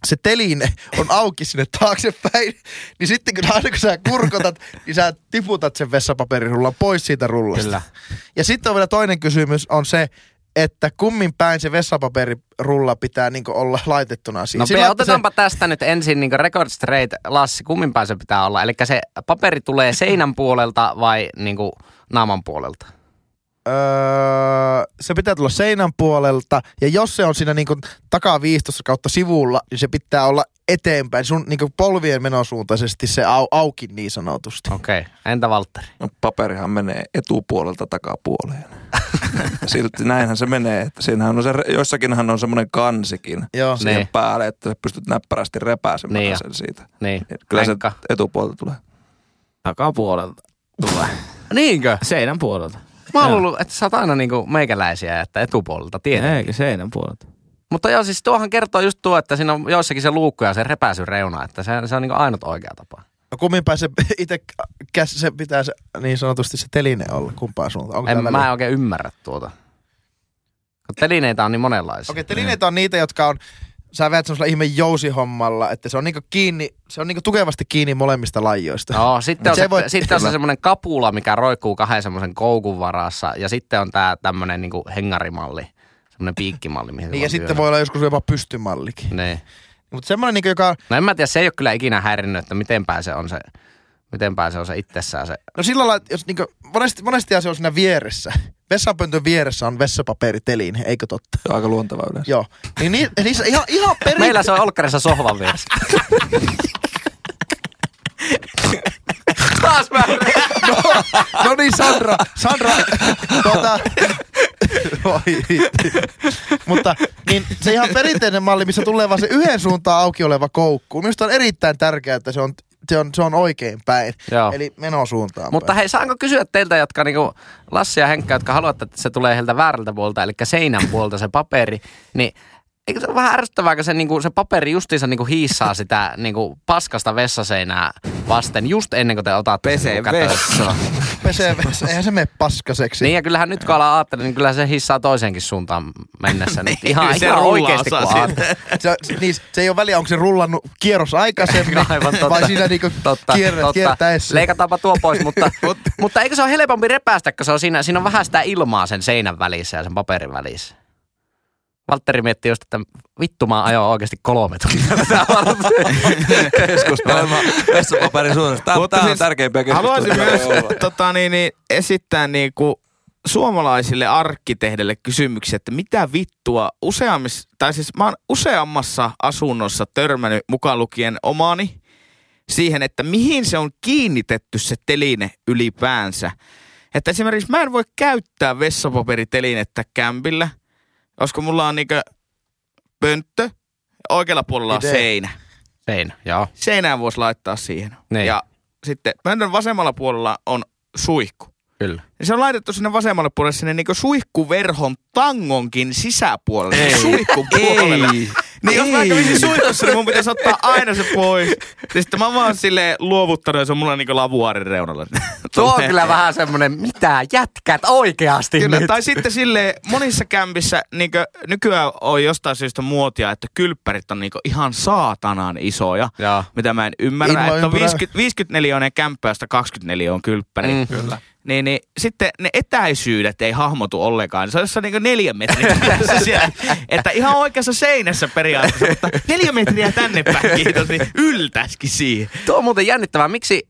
se teline on auki sinne taaksepäin, niin sitten kun aina kun sä kurkotat, niin sä tiputat sen vessapaperirullan pois siitä rullasta. Kyllä. Ja sitten on vielä toinen kysymys on se, että kummin päin se vessapaperirulla pitää niinku olla laitettuna siihen. No että otetaanpa tästä nyt ensin niin record straight. Lassi, kummin päin se pitää olla? Eli se paperi tulee seinän puolelta vai niin naaman puolelta? Öö, se pitää tulla seinän puolelta, ja jos se on siinä niinku takaviistossa kautta sivulla, niin se pitää olla eteenpäin, sun niinku polvien menosuuntaisesti se au, auki niin sanotusti. Okei. Okay. Entä Valtteri? No, paperihan menee etupuolelta takapuoleen. Silti näinhän se menee. Että siinähän on se, joissakinhan on semmoinen kansikin Joo. siihen Niin. päälle, että sä pystyt näppärästi repääsemään Niin. sen siitä. Niin. Kyllä Henkka. se etupuolelta tulee. Takapuolelta tulee. Niinkö? Seinän puolelta. Mä oon luullut, että sä oot aina niinku meikäläisiä, että etupuolelta tietenkin. Eikö seinän puolelta? Mutta joo, siis tuohan kertoo just tuo, että siinä on joissakin se luukku ja se repäisy reuna, että se, se on niinku ainut oikea tapa. No kummin päin se itse käs, se pitää se, niin sanotusti se teline olla, kumpaan suuntaan. Onko En, mä väliä? en oikein ymmärrä tuota. Kun telineitä on niin monenlaisia. Okei, telineitä on niitä, jotka on sä veät semmoisella ihme jousihommalla, että se on niinku kiinni, se on niinku tukevasti kiinni molemmista lajoista. Joo, sitten on, se voi- sitten on se semmoinen kapula, mikä roikkuu kahden semmoisen koukun varassa. Ja sitten on tää tämmönen niinku hengarimalli, semmoinen piikkimalli. Mihin Niin, ja sitten voi olla joskus jopa pystymallikin. Niin. Mutta semmoinen, niinku, joka, No en mä tiedä, se ei ole kyllä ikinä häirinnyt, että mitenpä se on se, mitenpä se on se itsessään se. no sillä lailla, jos niinku, monesti, monesti se on siinä vieressä. Vessapöntön vieressä on vessapaperitelin, eikö totta? Se on aika luonteva yleensä. Joo. Niin, niin niissä ihan, ihan perin... Meillä se on Olkkarissa sohvan vieressä. Taas mä No niin, Sandra, Sandra, tuota. Mutta niin se ihan perinteinen malli, missä tulee vaan se yhden suuntaan auki oleva koukku. Minusta on erittäin tärkeää, että se on, se on, se on oikein päin. Joo. Eli menosuuntaan Mutta päin. hei, saanko kysyä teiltä, jotka niinku Lassi ja Henkka, jotka haluatte, että se tulee heiltä väärältä puolta, eli seinän puolta se paperi, niin eikö se ole vähän ärsyttävää, kun se, niinku, se paperi justiinsa niinku hiissaa sitä niinku paskasta vessaseinää vasten just ennen kuin te otatte sen Pesee niinku käteen? vessa. Pesee vessa, eihän se mene paskaseksi. Niin ja kyllähän nyt kun ollaan ajattelin, niin kyllä se hissaa toiseenkin suuntaan mennessä. Nyt ihan, se ihan oikeasti kun ajattelee. Se, se, niin, se ei ole väliä, onko se rullannut kierros aikaisemmin Aivan totta. vai siinä niinku totta, kierrät, totta. kiertäessä. Leikataanpa tuo pois, mutta, mutta eikö se ole helpompi repästä, kun se on siinä, siinä on vähän sitä ilmaa sen seinän välissä ja sen paperin välissä. Valtteri miettii just, että vittu mä ajoin oikeasti kolme tuntia tätä vessapaperin suunnasta. Tämä, tämä on siis tärkeimpiä keskusteluja. Haluaisin myös tota, niin, niin, esittää niinku suomalaisille arkkitehdeille kysymyksiä, että mitä vittua useammissa, tai siis mä oon useammassa asunnossa törmännyt mukaan lukien omani siihen, että mihin se on kiinnitetty se teline ylipäänsä. Että esimerkiksi mä en voi käyttää vessapaperitelinettä kämpillä, koska mulla on niinkö pönttö, oikealla puolella on Idea. seinä. Seinä, joo. Seinään voisi laittaa siihen. Niin. Ja sitten pöntön vasemmalla puolella on suihku. Kyllä. Ja se on laitettu sinne vasemmalle puolelle sinne niinku suihkuverhon tangonkin sisäpuolelle. Ei. Suihkupuolelle. Ei. Niin jos mä Ei. kävisin suihkussa, niin mun pitäisi ottaa aina se pois. Ja sitten mä vaan silleen luovuttanut ja se on mulla niinku lavuaarin reunalla. Tuo on kyllä vähän semmonen, mitä jätkät oikeasti Kyllä, nyt. tai sitten sille monissa kämpissä niinkö, nykyään on jostain syystä muotia, että kylppärit on niinku ihan saatanan isoja. Joo. Mitä mä en ymmärrä, Inno että on ympyrä. 50, 54 on kämppä, josta 24 on kylppäri. Mm. Kyllä. Niin, niin, sitten ne etäisyydet ei hahmotu ollenkaan. Se on jossain niinku neljä metriä siellä. Että ihan oikeassa seinässä periaatteessa, mutta neljä metriä tänne päin, kiitos, niin yltäskin siihen. Tuo on muuten jännittävää. Miksi?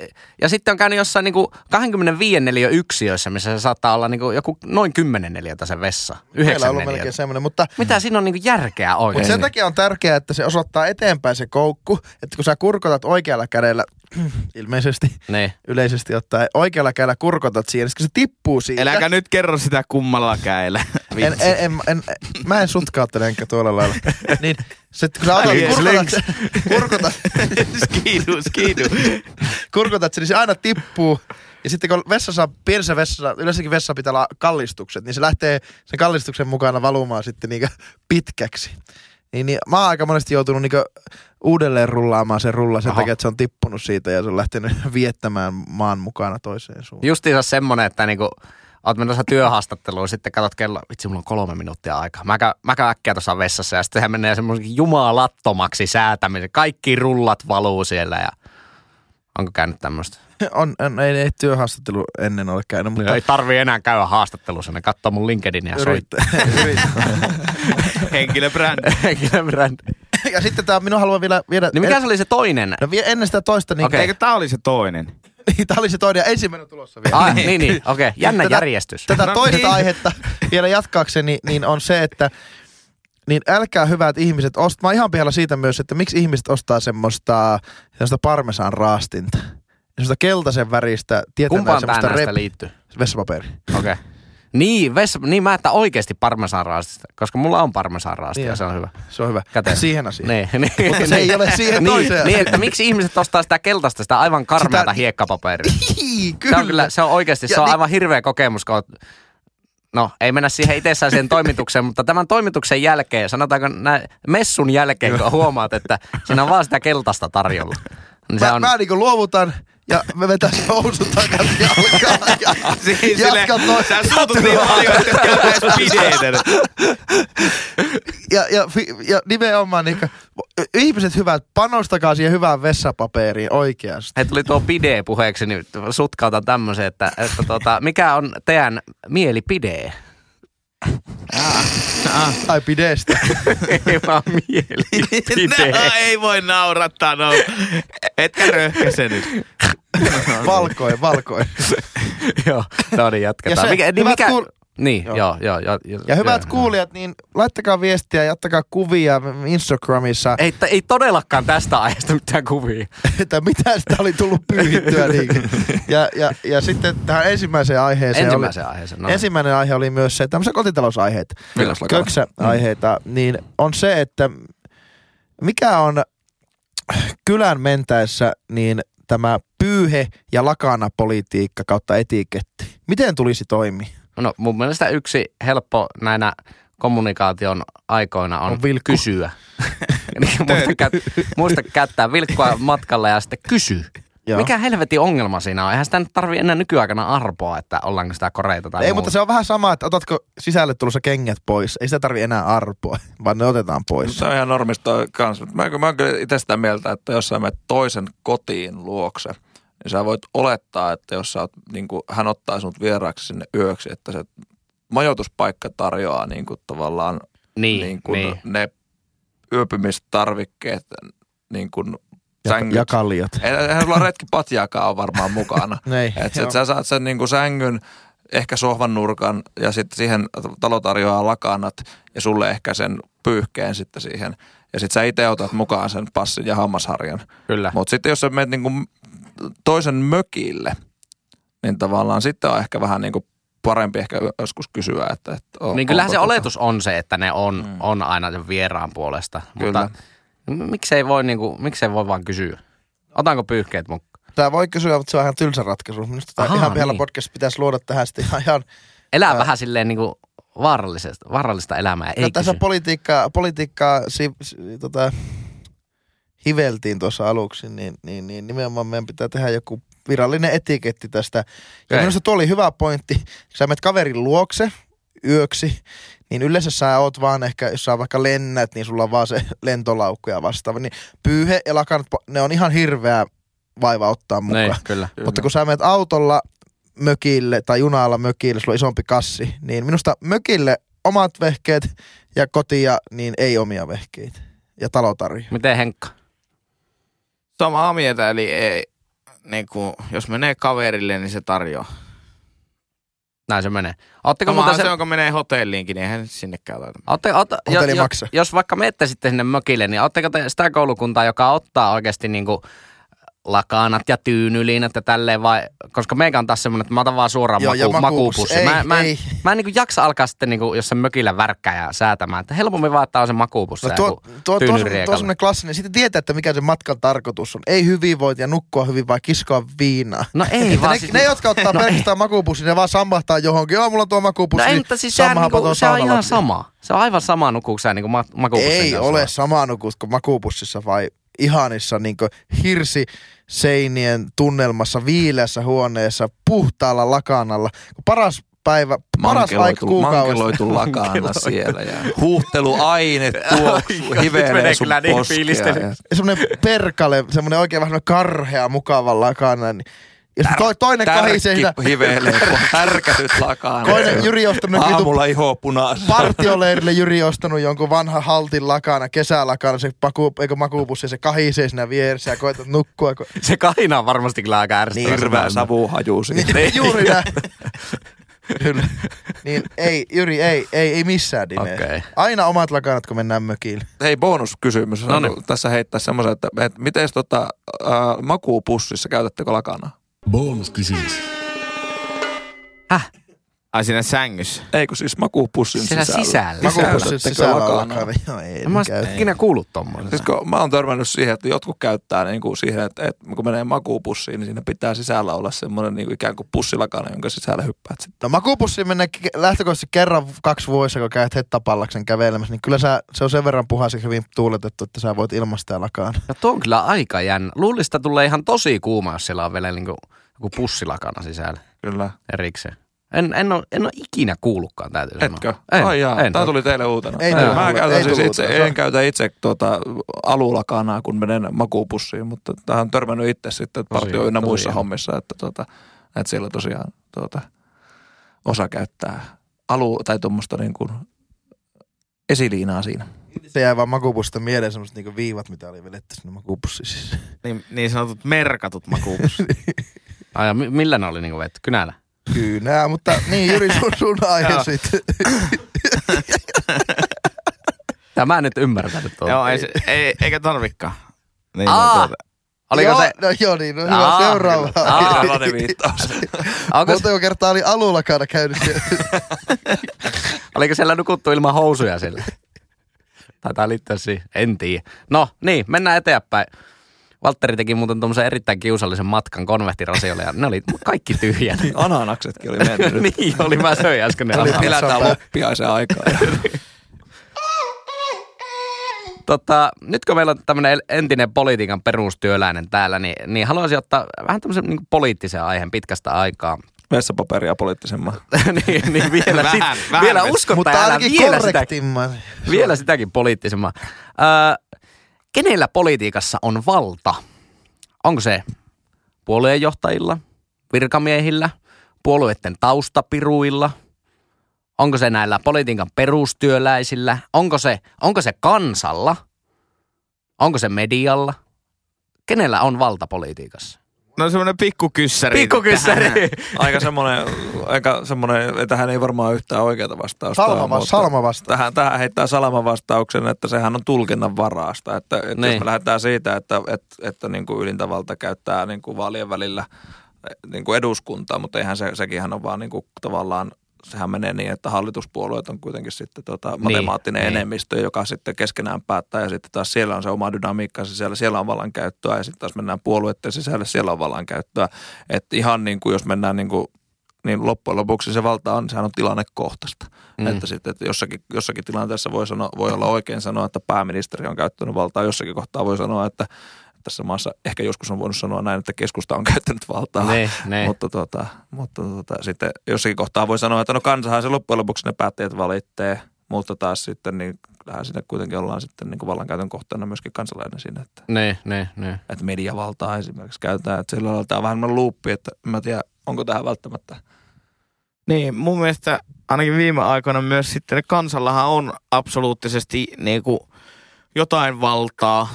Ja sitten on käynyt jossain niinku 25 neliö yksiöissä, missä se saattaa olla niinku joku noin 10 neliötä se vessa. Meillä on 9 ollut melkein semmoinen, mutta Mitä siinä on niinku järkeä oikein? Mutta sen takia on tärkeää, että se osoittaa eteenpäin se koukku, että kun sä kurkotat oikealla kädellä, ilmeisesti Niin. yleisesti ottaen, oikealla kädellä kurkotat siihen, niin kun se tippuu siitä. Äläkä nyt kerro sitä kummalla käellä. en, en, en, en, mä en sutkauttele enkä tuolla lailla. niin, se, kun sä otat, Yes, kurkotat, kurkotat, skidu, skidu. kurkotat sen, niin se aina tippuu. Ja sitten kun vessassa, pienessä vessassa, yleensäkin vessa pitää olla kallistukset, niin se lähtee sen kallistuksen mukana valumaan sitten niinkö pitkäksi. Niin, niin mä oon aika monesti joutunut niinkö uudelleen rullaamaan sen rulla sen Aha. takia, että se on tippunut siitä ja se on lähtenyt viettämään maan mukana toiseen suuntaan. Justiinsa semmonen, että niinku, oot menossa työhaastatteluun, sitten katsot kello, vitsi mulla on kolme minuuttia aikaa. Mä käyn, mä käyn äkkiä tuossa vessassa ja sitten se menee semmoisen jumalattomaksi säätämisen. Kaikki rullat valuu siellä ja onko käynyt tämmöistä? On, on, ei, ei työhaastattelu ennen ole käynyt, mutta Ei tarvii enää käydä haastattelussa, ne katsoo mun LinkedIn ja soittaa. Henkilöbrändi. Henkilöbrändi. ja sitten tämä, minun haluan vielä viedä... niin mikä se oli se toinen? No vie, ennen sitä toista, niin, Okei. okay. Eikö tää oli se toinen? niin tämä oli se toinen ja ensimmäinen on tulossa vielä. Ah, niin, niin, okei. Okay. Jännä Tätä- järjestys. Tätä No toista niin. aihetta vielä jatkaakseni, niin on se, että niin älkää hyvät ihmiset, ost, mä ihan pihalla siitä myös, että miksi ihmiset ostaa semmoista, semmoista parmesan raastinta. Semmoista keltaisen väristä, Kumpaan tää semmoista rep- liittyy? vessapaperi. Okei. Okay. Niin, vessa, niin mä että oikeasti parmesanraastista, koska mulla on parmesanraasti Niin ja se on hyvä. Se on hyvä. Käteen. Siihen asiaan. Niin, niin. Mutta se ei ole siihen niin, toiseen Niin, että miksi ihmiset ostaa sitä keltaista, sitä aivan karmeata Sitä- hiekkapaperia. Niin, Se on kyllä, se on oikeasti, Ja se on niin- aivan hirveä kokemus, kun No, ei mennä siihen itsessään siihen toimitukseen, mutta tämän toimituksen jälkeen, sanotaanko näin, messun jälkeen, kun huomaat, että siinä on vaan sitä keltaista tarjolla. Niin se Mä, on, mä niinku luovutan ja me vetäisiin housut takaisin jalkaan. Ja, Siis Jatka toi- sä suutut niin paljon, että käytäis pideitä. ja, ja, fi- ja nimenomaan niin ihmiset hyvät, panostakaa siihen hyvään vessapaperiin oikeasti. Hei, tuli tuo pide puheeksi, niin sutkautan tämmöisen, että, että tota, mikä on teidän mielipide? Tai pidestä. Ei vaan mielipide. No, ei voi naurattaa, no. Etkä röhkäse nyt. valkoin, valkoin. Joo, no niin, Ja jatketaan. se- mikä, niin hyvät mikä, kuul- niin, Joo. joo, joo, joo, joo. Ja hyvät joo. kuulijat, niin laittakaa viestiä, jättäkää kuvia Instagramissa, Ei, ei todellakaan tästä aiheesta mitään kuvia. että mitä sitä oli tullut pyyhittyä. Niin. Ja, ja, ja sitten tähän ensimmäiseen aiheeseen Ensimmäisen oli, aiheeseen. No. ensimmäinen aihe oli myös se, tämmöisiä kotitalousaiheet, köksäaiheita, niin on se, että mikä on kylän mentäessä niin tämä pyyhe- ja lakanapolitiikka kautta etiketti. Miten tulisi toimia? No mun mielestä yksi helppo näinä kommunikaation aikoina on, On vilkku. kysyä. Niin, muista, kät- muista käyttää vilkkua matkalla ja sitten kysy. Joo. Mikä helvetin ongelma siinä on? Eihän sitä nyt tarvi enää nykyaikana arpoa, että ollaanko sitä koreita tai Ei, muuta. mutta se on vähän sama, että otatko sisälle tulossa kengät pois. Ei sitä tarvi enää arpoa, vaan ne otetaan pois. Se on ihan normista kanssa. Mä, mä oon kyllä itse sitä mieltä, että jos sä menet toisen kotiin luokse, niin sä voit olettaa, että jos sä oot, niin kuin, hän ottaa sinut vieraaksi sinne yöksi, että se majoituspaikka tarjoaa niin kuin, tavallaan Niin, niin kuin, niin. ne yöpymistarvikkeet, niin kuin Ja, sängyt. ja kalliot. Eihän sulla retkipatjaakaan ole varmaan mukana. Ei, Et, joo. et sä saat sen niinku sängyn, ehkä sohvan nurkan ja sitten siihen talo tarjoaa lakanat ja sulle ehkä sen pyyhkeen sitten siihen. Ja sitten sä itse otat mukaan sen passin ja hammasharjan. Kyllä. Mutta sitten jos sä menet niinku toisen mökille, niin tavallaan sitten on ehkä vähän niinku parempi ehkä joskus kysyä, että, että on, Niin kyllähän se tota- oletus on se, että ne on, Mm. on aina sen vieraan puolesta. Kyllä. Mutta miksei voi, niinku, miksei voi vaan kysyä? Otanko pyyhkeet mukaan? Tämä voi kysyä, mutta se on ihan tylsä ratkaisu. Minusta tämä Ahaa, ihan pihalla niin. podcast pitäisi luoda tähän sitten ihan, ihan Elää Ää. vähän silleen niinku vaarallisesta, vaarallista elämää, ei no, tässä kysy. politiikkaa, politiikkaa si, si, tota, hiveltiin tuossa aluksi, niin, niin, niin nimenomaan meidän pitää tehdä joku virallinen etiketti tästä. Ja minusta tuo oli hyvä pointti. Kun sä menet kaverin luokse yöksi, niin yleensä sä oot vaan ehkä, jos sä vaikka lennät, niin sulla on vaan se lentolaukku ja vastaava. Niin pyyhe ja lakanat, ne on ihan hirveä vaiva ottaa mukaan. Niin, kyllä. Mutta kun sä menet autolla mökille tai junalla mökille, sulla on isompi kassi, niin minusta mökille omat vehkeet ja kotia niin ei omia vehkeitä. Ja talo tarjoaa. Miten Henkka? Samaa mieltä, eli ei, niin kuin, jos menee kaverille, niin se tarjoaa. Näin se menee. Ootteko Samahan muuten se, se, jonka menee hotelliinkin, niin eihän sinnekään laita. Ootte, ootte, jo, jo, maksaa. jos vaikka menette sitten sinne mökille, niin ootteko te sitä koulukuntaa, joka ottaa oikeasti niinku lakanat ja tyynyliinat ja tälleen vai, koska meikä on taas semmoinen, että mä otan vaan suoraan Joo, maku, makuupussi. Ei, mä, mä, en, mä en niinku jaksa alkaa sitten niinku jossain mökillä värkkää ja säätämään, että helpommin vaan ottaa sen makuupussi. No tuo, tuo, tuo, tuo, tuo on semmoinen klassinen. Sitten tietää, että mikä se matkan tarkoitus on. Ei hyvinvointi ja nukkua hyvin, vaan kiskoa viinaa. No ei Että vaan ne, siis, ne, jotka ottaa no pelkästään makuupussin, ne vaan sammahtaa johonkin. Joo, mulla on tuo makuupussi. No ei, niin mutta siis sehän niinku, se on ihan sama. Se on aivan sama nukuuksää niinku ma- makuupussin Ei ole sama nukuus kuin makuupussissa vai ihanissa niin hirsi seinien tunnelmassa, viileässä huoneessa, puhtaalla lakanalla. Paras päivä, paras aika kuukaudesta. mankeloitu lakana siellä ja huuhteluaine tuoksuu, hivelee menee sun kyllä niin ja- semmoinen perkale, semmoinen oikein vähän karhea, mukava lakana. Niin. Ja sitten toi, toinen kahisee siinä, Tärkki hivelee, härkätyt lakana. toinen Jyri ostanut Aamulla iho punaisena. partioleirille Jyri ostanut jonkun vanhan haltin lakana, kesälakana, se maku, eikö makuupussi, se kahisee siinä vieressä ja koetat nukkua. Ko- Se kahina on varmasti kyllä aika ärsyttävä. Hirveä savuhaju siitä. Niin, juuri näin. Kyllä. Niin ei, Jyri, ei, ei, ei missään nimessä. Okei. Aina omat lakanat, kun mennään mökille. Hei, bonuskysymys. No niin. Tässä heittää semmoisen, että, että miten tota, äh, makuupussissa käytättekö lakanaa? Bonuskysymys. Häh? Ai siinä sängyssä. Eikö siis makuupussin sisällä? sisällä. Makuupussin sisällä lakana? Joo, ei, En mä käy. ikinä kuullut tommoista. Siis kun mä oon törmännyt siihen, että jotkut käyttää niin kuin siihen, että, että kun menee makuupussiin, niin siinä pitää sisällä olla semmoinen niin kuin ikään kuin pussilakana, jonka sisällä hyppäät sitten. No makuupussi menee lähtökohtaisesti kerran kaksi vuodessa, kun käyt Hettapallaksen kävelemässä, niin kyllä sä, se on sen verran puhas ja hyvin tuuletettu, että sä voit ilmaista ja lakaan. No tuo on kyllä aika jännä. Luulista tulee ihan tosi kuuma, jos siellä on vielä niin kuin, joku pussilakana sisällä Kyllä. erikseen. En, en, ole, en ole ikinä kuullutkaan, täytyy sanoa. Etkö? En, Ai jaa, en. tämä tuli teille uutena. Ei tullut mä käytän ei siis tullut itse, en käytä itse tuota, alulakanaa, kun menen makuupussiin, mutta tähän on törmännyt itse sitten partio ynnä muissa jännä. hommissa, että, tuota, että siellä tosiaan tuota, osa käyttää alu, tai tuommoista niin kuin esiliinaa siinä. Se jäi vaan makuupussista mieleen semmoiset niinku viivat, mitä oli vedetty sinne makuupussiin. Siis. Niin, niin sanotut merkatut makuupussit. Ai, millä ne oli niin vetty? Kynällä? Kyllä, mutta niin Jyri, sun, sun aihe sitten. Tämä nyt ymmärtänyt tuota. Joo, ei, se, ei, eikä tarvikaan. Niin, Aa! tuota. Oliko joo, se, No joo, niin, no hyvä, Aa, seuraava. Aa. Tällainen viittaus. onko, Montako kertaa oli alulakana käynyt siellä? oliko siellä nukuttu ilman housuja sillä? Taitaa liittyä siihen. En tiedä. No niin, mennään eteenpäin. Valtteri teki muuten tuommoisen erittäin kiusallisen matkan konvehtirasiolle ja ne oli kaikki tyhjät. Ananaksetkin oli mennyt. niin oli, mä söin äsken ne Oli ananakset. Elätään Sapa. loppiaisen aikaa. Tota, nyt kun meillä on tämmöinen entinen politiikan perustyöläinen täällä, niin, niin haluaisin ottaa vähän tämmöisen niin poliittisen aiheen pitkästä aikaa. Vessapaperia poliittisemman. niin, niin vielä, Vähän, sit, vähän vielä myös. uskottaa Mutta älä ainakin vielä, sitä, vielä sitäkin poliittisemman. Öö, kenellä politiikassa on valta? Onko se puolueenjohtajilla, virkamiehillä, puolueiden taustapiruilla? Onko se näillä politiikan perustyöläisillä? Onko se, onko se kansalla? Onko se medialla? Kenellä on valta politiikassa? No semmoinen pikkukyssäri. Pikkukyssäri. tähän. Aika semmoinen, aika semmoinen, että hän ei varmaan yhtään oikeata vastausta. Salma, ole, salma vasta. Tähän, tähän heittää Salama vastauksen, että sehän on tulkinnan varasta. Että, että Niin. jos me lähdetään siitä, että, että, että niin kuin ylintävalta käyttää niin kuin vaalien välillä niin kuin eduskuntaa, mutta eihän se, sekin on vaan niin kuin tavallaan sehän menee niin, että hallituspuolueet on kuitenkin sitten tota matemaattinen niin. enemmistö, joka sitten keskenään päättää ja sitten taas siellä on se oma dynamiikka sisällä, siellä on vallankäyttöä ja sitten taas mennään puolueiden sisälle, siellä on vallankäyttöä. Että ihan niin kuin jos mennään niin kuin niin loppujen lopuksi se valta on, sehän on tilannekohtaista. Mm. Että sitten että jossakin, jossakin tilanteessa voi, sanoa, voi olla oikein sanoa, että pääministeri on käyttänyt valtaa, jossakin kohtaa voi sanoa, että tässä maassa ehkä joskus on voinut sanoa näin, että keskusta on käyttänyt valtaa. Niin, niin. Mutta, tota, mutta tota, sitten jossakin kohtaa voi sanoa, että no kansahan se loppujen lopuksi ne päättäjät valitsee, mutta taas sitten niin kyllähän siinä kuitenkin ollaan sitten niin kuin vallankäytön kohteena myöskin kansalainen siinä, että, Niin, niin, niin. että mediavaltaa esimerkiksi käytetään. Että sillä lailla tämä on vähän semmoinen luuppi, että en mä tiedä, onko tähän välttämättä Niin, mun mielestä ainakin viime aikoina myös sitten kansallahan on absoluuttisesti niin kuin jotain valtaa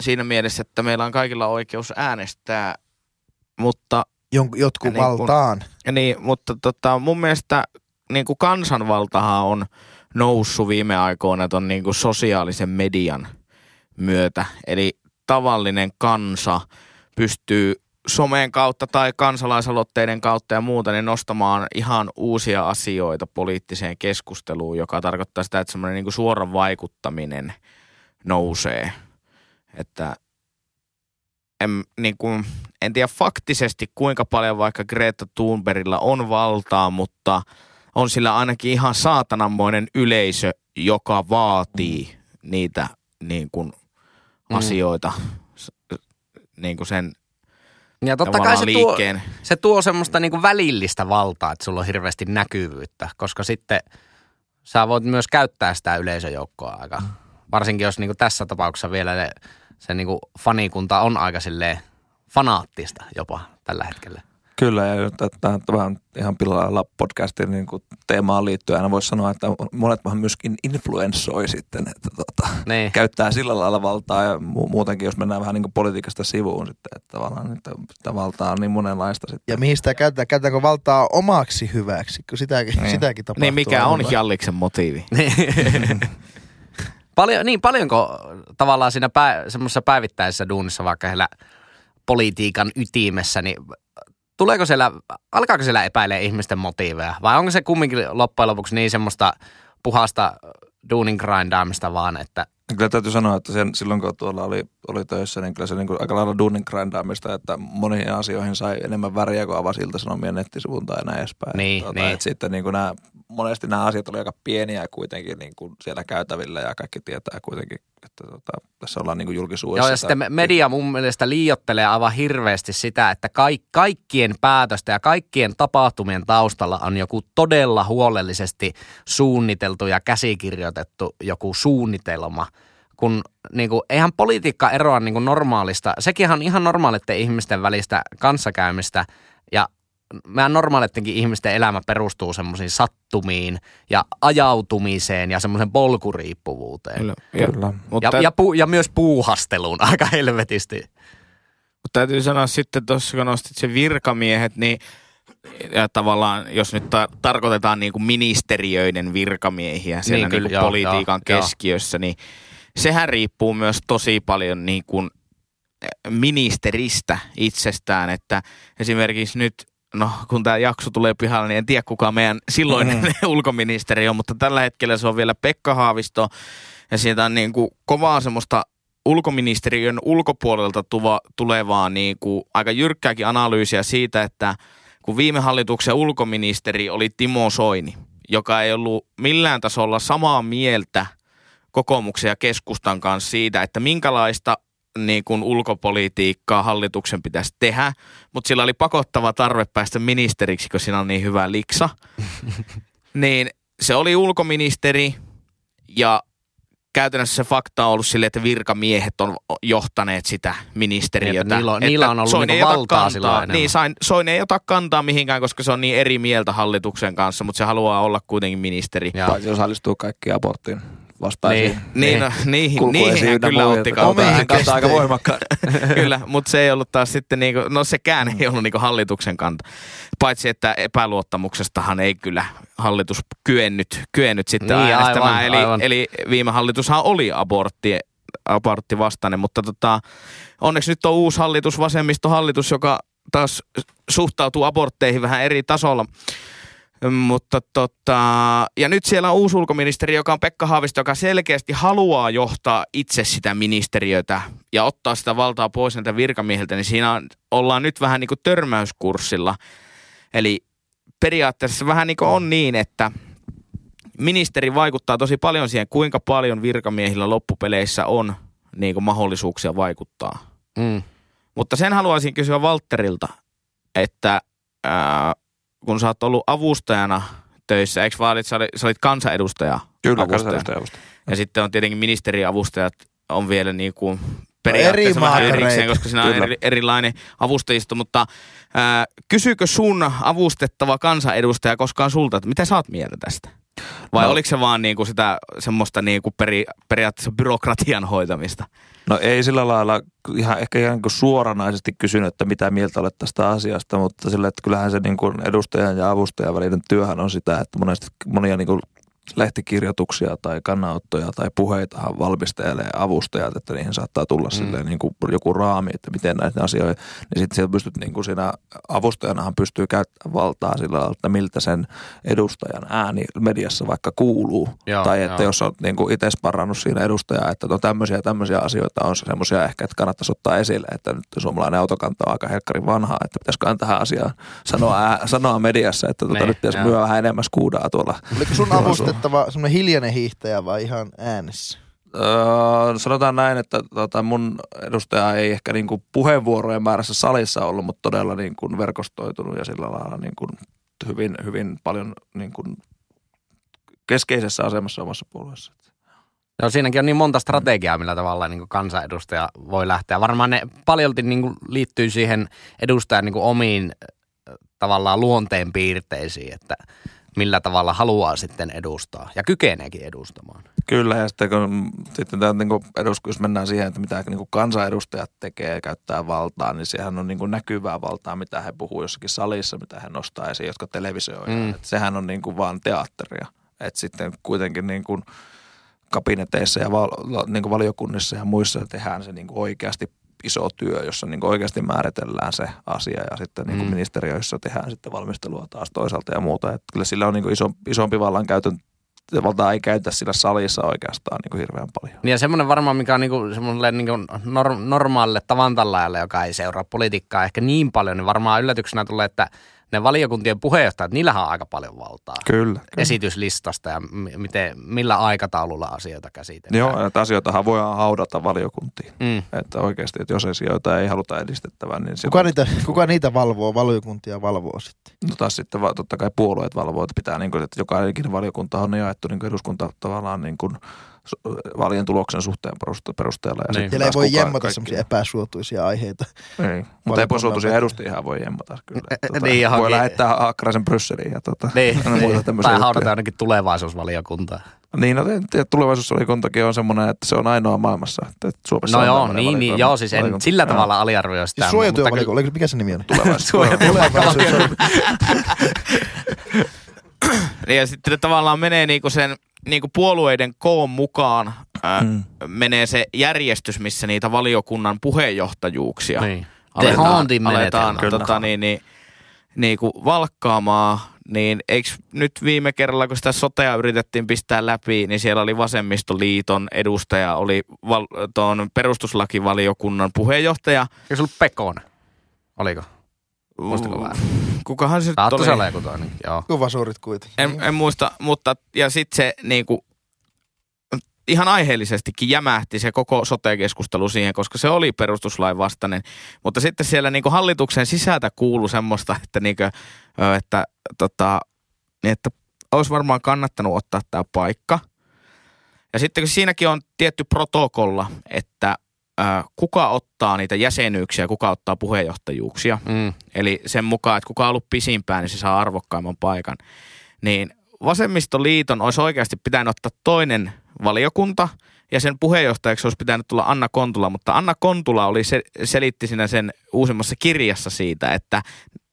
siinä mielessä, että meillä on kaikilla oikeus äänestää, mutta, Jon- jotkut niin kun- valtaan. niin, mutta tota, mun mielestä niin kuin kansanvaltahan on noussut viime aikoina ton niin kuin sosiaalisen median myötä. Eli tavallinen kansa pystyy somen kautta tai kansalaisaloitteiden kautta ja muuta niin nostamaan ihan uusia asioita poliittiseen keskusteluun, joka tarkoittaa sitä, että semmoinen niin suora vaikuttaminen nousee. Että en, niin kuin, en tiedä faktisesti kuinka paljon vaikka Greta Thunbergilla on valtaa, mutta on sillä ainakin ihan saatananmoinen yleisö, joka vaatii niitä niin kuin, Mm. asioita, s- niin kuin sen Ja totta kai se tuo, liikkeen. se tuo semmoista niinku välillistä valtaa, että sulla on hirveästi näkyvyyttä, koska sitten sä voit myös käyttää sitä yleisöjoukkoa aika. Varsinkin jos niinku tässä tapauksessa vielä ne, se niinku fanikunta on aika silleen fanaattista jopa tällä hetkellä. Kyllä, ja nyt, että tämä vähän ihan pilalla podcastin niin kuin teemaan liittyen aina voisi sanoa, että monet vähän myöskin influenssoi sitten, että tota, Niin. käyttää sillä lailla valtaa ja mu- muutenkin, jos mennään vähän niin kuin politiikasta sivuun sitten, että tavallaan että sitä valtaa on niin monenlaista sitten. Ja mihin sitä käytetään? Käytetäänkö valtaa omaksi hyväksi? Kun sitäkin, Niin. sitäkin tapahtuu. Niin mikä on. Jalliksen motiivi? Paljon, niin paljonko tavallaan siinä pää, semmoisessa päivittäisessä duunissa, vaikka heillä politiikan ytimessä, niin tuleeko siellä, alkaako siellä epäilee ihmisten motiiveja? Vai onko se kumminkin loppujen lopuksi niin semmoista puhasta duunin grindaamista vaan, että Kyllä täytyy sanoa, että sen, silloin kun tuolla oli, oli töissä, niin kyllä se niin kuin aika lailla duunin grindaamista, että moniin asioihin sai enemmän väriä, kun avasi ilta-sanomien nettisivun tai näin edespäin. Niin, tuota, niin. Että sitten niin kuin nämä, monesti nämä asiat oli aika pieniä kuitenkin niin kuin siellä käytävillä ja kaikki tietää kuitenkin, että tota, tässä ollaan niin kuin julkisuudessa. Joo, ja sitten me- media mun mielestä liiottelee aivan hirveästi sitä, että kaik- kaikkien päätöstä ja kaikkien tapahtumien taustalla on joku todella huolellisesti suunniteltu ja käsikirjoitettu joku suunnitelma. Kun niin kuin, eihän politiikka eroa niin kuin normaalista, sekin on ihan normaalitten ihmisten välistä kanssakäymistä ja meidän normaalittenkin ihmisten elämä perustuu semmoisiin sattumiin ja ajautumiseen ja semmoisen polkuriippuvuuteen. Kyllä. Ja, Kyllä. mutta, Ja, ja, pu, ja myös puuhasteluun aika helvetisti. mutta täytyy sanoa sitten tuossa, kun nostit sen virkamiehet, niin ja tavallaan, jos nyt ta- tarkoitetaan niin kuin ministeriöiden virkamiehiä siellä Niin, niin, kyllä, kuin joo, politiikan joo, joo. keskiössä, niin sehän riippuu myös tosi paljon niin kuin ministeristä itsestään, että esimerkiksi nyt no kun tämä jakso tulee pihalle, niin en tiedä kuka meidän silloinen mm. ulkoministeri on, mutta tällä hetkellä se on vielä Pekka Haavisto ja sieltä on niin kuin kovaa semmoista ulkoministeriön ulkopuolelta tuva, tulevaa niin kuin aika jyrkkääkin analyysiä siitä, että kun viime hallituksen ulkoministeri oli Timo Soini, joka ei ollut millään tasolla samaa mieltä kokoomuksen ja keskustan kanssa siitä, että minkälaista niin kuin ulkopolitiikkaa hallituksen pitäisi tehdä, mutta sillä oli pakottava tarve päästä ministeriksi, kun siinä on niin hyvä liksa. niin se oli ulkoministeri ja käytännössä se fakta on ollut silleen, että virkamiehet on johtaneet sitä ministeriötä. Niin, että niillä on- Että niillä on ollut Soini ota valtaa kantaa. Niin, Sain- Soini ei ota kantaa mihinkään, koska se on niin eri mieltä hallituksen kanssa, mutta se haluaa olla kuitenkin ministeri. Ja, Paitsi osallistuu kaikkiin aborttiin vastaisiin. Niin. Niin, no, niihin, kulkueisiin niihin ynnä kyllä otti kantaa. kantaa aika voimakkaasti. kyllä, mutta se ei ollut taas sitten niinku, no sekään ei ollut niinku hallituksen kanta. Paitsi että epäluottamuksestahan ei kyllä hallitus kyennyt, kyennyt sitten Niin, äänestämään. aivan, eli, aivan. eli viime hallitushan oli abortti, abortti vastainen, mutta tota, onneksi nyt on uusi hallitus, vasemmistohallitus, joka taas suhtautuu abortteihin vähän eri tasolla. Mutta tota, ja nyt siellä on uusi ulkoministeri, joka on Pekka Haavisto, joka selkeästi haluaa johtaa itse sitä ministeriötä ja ottaa sitä valtaa pois näiltä virkamiehiltä, niin siinä on, ollaan nyt vähän niin kuin törmäyskurssilla. Eli periaatteessa vähän niin kuin on niin, että ministeri vaikuttaa tosi paljon siihen, kuinka paljon virkamiehillä loppupeleissä on niin kuin mahdollisuuksia vaikuttaa. mm. Mutta sen haluaisin kysyä Valtterilta, että ää, kun sä oot ollut avustajana töissä, eikö vaan, että sä olit, sä olit kansanedustaja? Kyllä, avustaja. kansanedustajavusta. Ja sitten on tietenkin ministeriavustajat on vielä niin kuin eri periaatteessa vähän maakareita. erikseen, koska siinä on eri, erilainen avustajisto, mutta ää, kysyykö sun avustettava kansanedustaja koskaan sulta, että mitä sä oot mieltä tästä? Vai no. No. oliko se vaan niinku sitä semmoista niinku peri, periaatteessa byrokratian hoitamista? No ei sillä lailla ihan ehkä ihan niin kuin suoranaisesti kysynyt, että mitä mieltä olet tästä asiasta, mutta sillä, että kyllähän se niin kuin edustajan ja avustajan välinen työhän on sitä, että monesti monia niin kuin lehtikirjoituksia tai kannanottoja tai puheitahan valmistelee avustajat, että niihin saattaa tulla mm. silleen niin kuin joku raami, että miten näitä asioita, niin sitten sieltä pystyt niin kuin siinä avustajanahan pystyy käyttämään valtaa sillä lailla, että miltä sen edustajan ääni mediassa vaikka kuuluu. Joo, tai että joo. jos olet niin itse sparrannut siinä edustajaa, että no tämmöisiä tämmöisiä asioita on semmoisia ehkä, että kannattaisi ottaa esille, että nyt suomalainen autokanta on aika helkkarin vanhaa, että pitäisiköhän tähän asiaan sanoa, ää, sanoa mediassa, että tota, Niin, nyt pitäisi myö vähän enemmän skuudaa tuolla. Oliko sun avustettava semmoinen hiljainen hiihtäjä vai ihan äänessä? Öö, sanotaan näin, että tota, mun edustaja ei ehkä niinku puheenvuorojen määrässä salissa ollut, mutta todella niinku verkostoitunut ja sillä lailla niinku hyvin, hyvin paljon niinku keskeisessä asemassa omassa puolueessa. No siinäkin on niin monta strategiaa, millä tavalla niin kansanedustaja voi lähteä. Varmaan ne paljolti niin kuin liittyy siihen edustajan niin kuin omiin tavallaan luonteen piirteisiin, että millä tavalla haluaa sitten edustaa ja kykeneekin edustamaan. Kyllä, ja sitten kun sitten tämä, niin edusku, jos mennään siihen, että mitä niin kansanedustajat tekee ja käyttää valtaa, niin sehän on niin kuin näkyvää valtaa, mitä he puhuu jossakin salissa, mitä he nostaa esiin, jotka televisioi. Mm. Mm. Sehän on niin kuin vaan teatteria. Että sitten kuitenkin niin kuin kabineteissa ja val, niin kuin valiokunnissa ja muissa tehdään se niin kuin oikeasti iso työ, jossa niin oikeasti määritellään se asia ja sitten niin Mm. ministeriöissä tehdään sitten valmistelua taas toisaalta ja muuta. Että kyllä sillä on niin iso, isompi vallankäytön, valtaa ei käytä sillä salissa oikeastaan niin hirveän paljon. Niin ja semmoinen varmaan, mikä on niinku semmoiselle niinku nor- normaalille tavantallajalle, joka ei seuraa politiikkaa ehkä niin paljon, niin varmaan yllätyksenä tulee, että ne valiokuntien puheenjohtajat, niillähän on aika paljon valtaa. Kyllä. kyllä. Esityslistasta ja m- miten, millä aikataululla asioita käsitellään. Joo, että asioitahan voidaan haudata valiokuntiin. Mm. Että oikeasti, että jos asioita ei haluta edistettävän, niin Kuka niitä, kuka niitä valvoo, valiokuntia valvoo sitten? no taas sitten totta kai puolueet valvoo, että pitää niin kuin, että joka ikinen valiokunta on jaettu niin kuin eduskunta tavallaan niin kuin valien tuloksen suhteen peruste- perusteella. Ja Niin. Siellä ei voi jemmata semmoisia epäsuotuisia aiheita. Ei, mutta epäsuotuisia edustajia voi jemmata kyllä. Eh, Tota, niin, voi lähettää Hakkaraisen Brysseliin ja tota, Niin, muuta niin. tai haudata ainakin tulevaisuusvaliokuntaa. Niin, no, tulevaisuusvalikuntakin on semmoinen, että se on ainoa maailmassa. Että että Suomessa No on joo, niin, niin, joo, siis en sillä Joo. tavalla aliarvioi sitä. Siis suojatyövaliokunta, mikä se nimi on? Tulevaisuus. Tulevaisuus Niin Ja sitten tavallaan menee niinku sen niinku puolueiden koon mukaan ää, Mm. menee se järjestys, missä niitä valiokunnan puheenjohtajuuksia Niin. aletaan, aletaan tota, niin, niin, niinku valkkaamaan, niin eikö nyt viime kerralla, kun sitä sotea yritettiin pistää läpi, niin siellä oli Vasemmistoliiton edustaja, oli val, tuon perustuslakivaliokunnan puheenjohtaja. Eikö se ollut Pekonen? Oliko? Muistako väärin? Kukahan se nyt Saatto oli? se olla joku toinen, joo. Kuvasuurit kuitenkin. En, en muista, mutta ja sitten se niinku, ihan aiheellisestikin jämähti se koko sote-keskustelu siihen, koska se oli perustuslain vastainen. Mutta sitten siellä niinku hallituksen sisältä kuulu semmoista, että, niinku, että, tota, niin että olisi varmaan kannattanut ottaa tämä paikka. Ja sitten kun siinäkin on tietty protokolla, että kuka ottaa niitä jäsenyyksiä, kuka ottaa puheenjohtajuuksia. Mm. Eli sen mukaan, että kuka on ollut pisimpään, niin se saa arvokkaimman paikan. Niin vasemmistoliiton olisi oikeasti pitänyt ottaa toinen valiokunta, ja sen puheenjohtajaksi olisi pitänyt tulla Anna Kontula, mutta Anna Kontula oli se, selitti siinä sen uusimmassa kirjassa siitä, että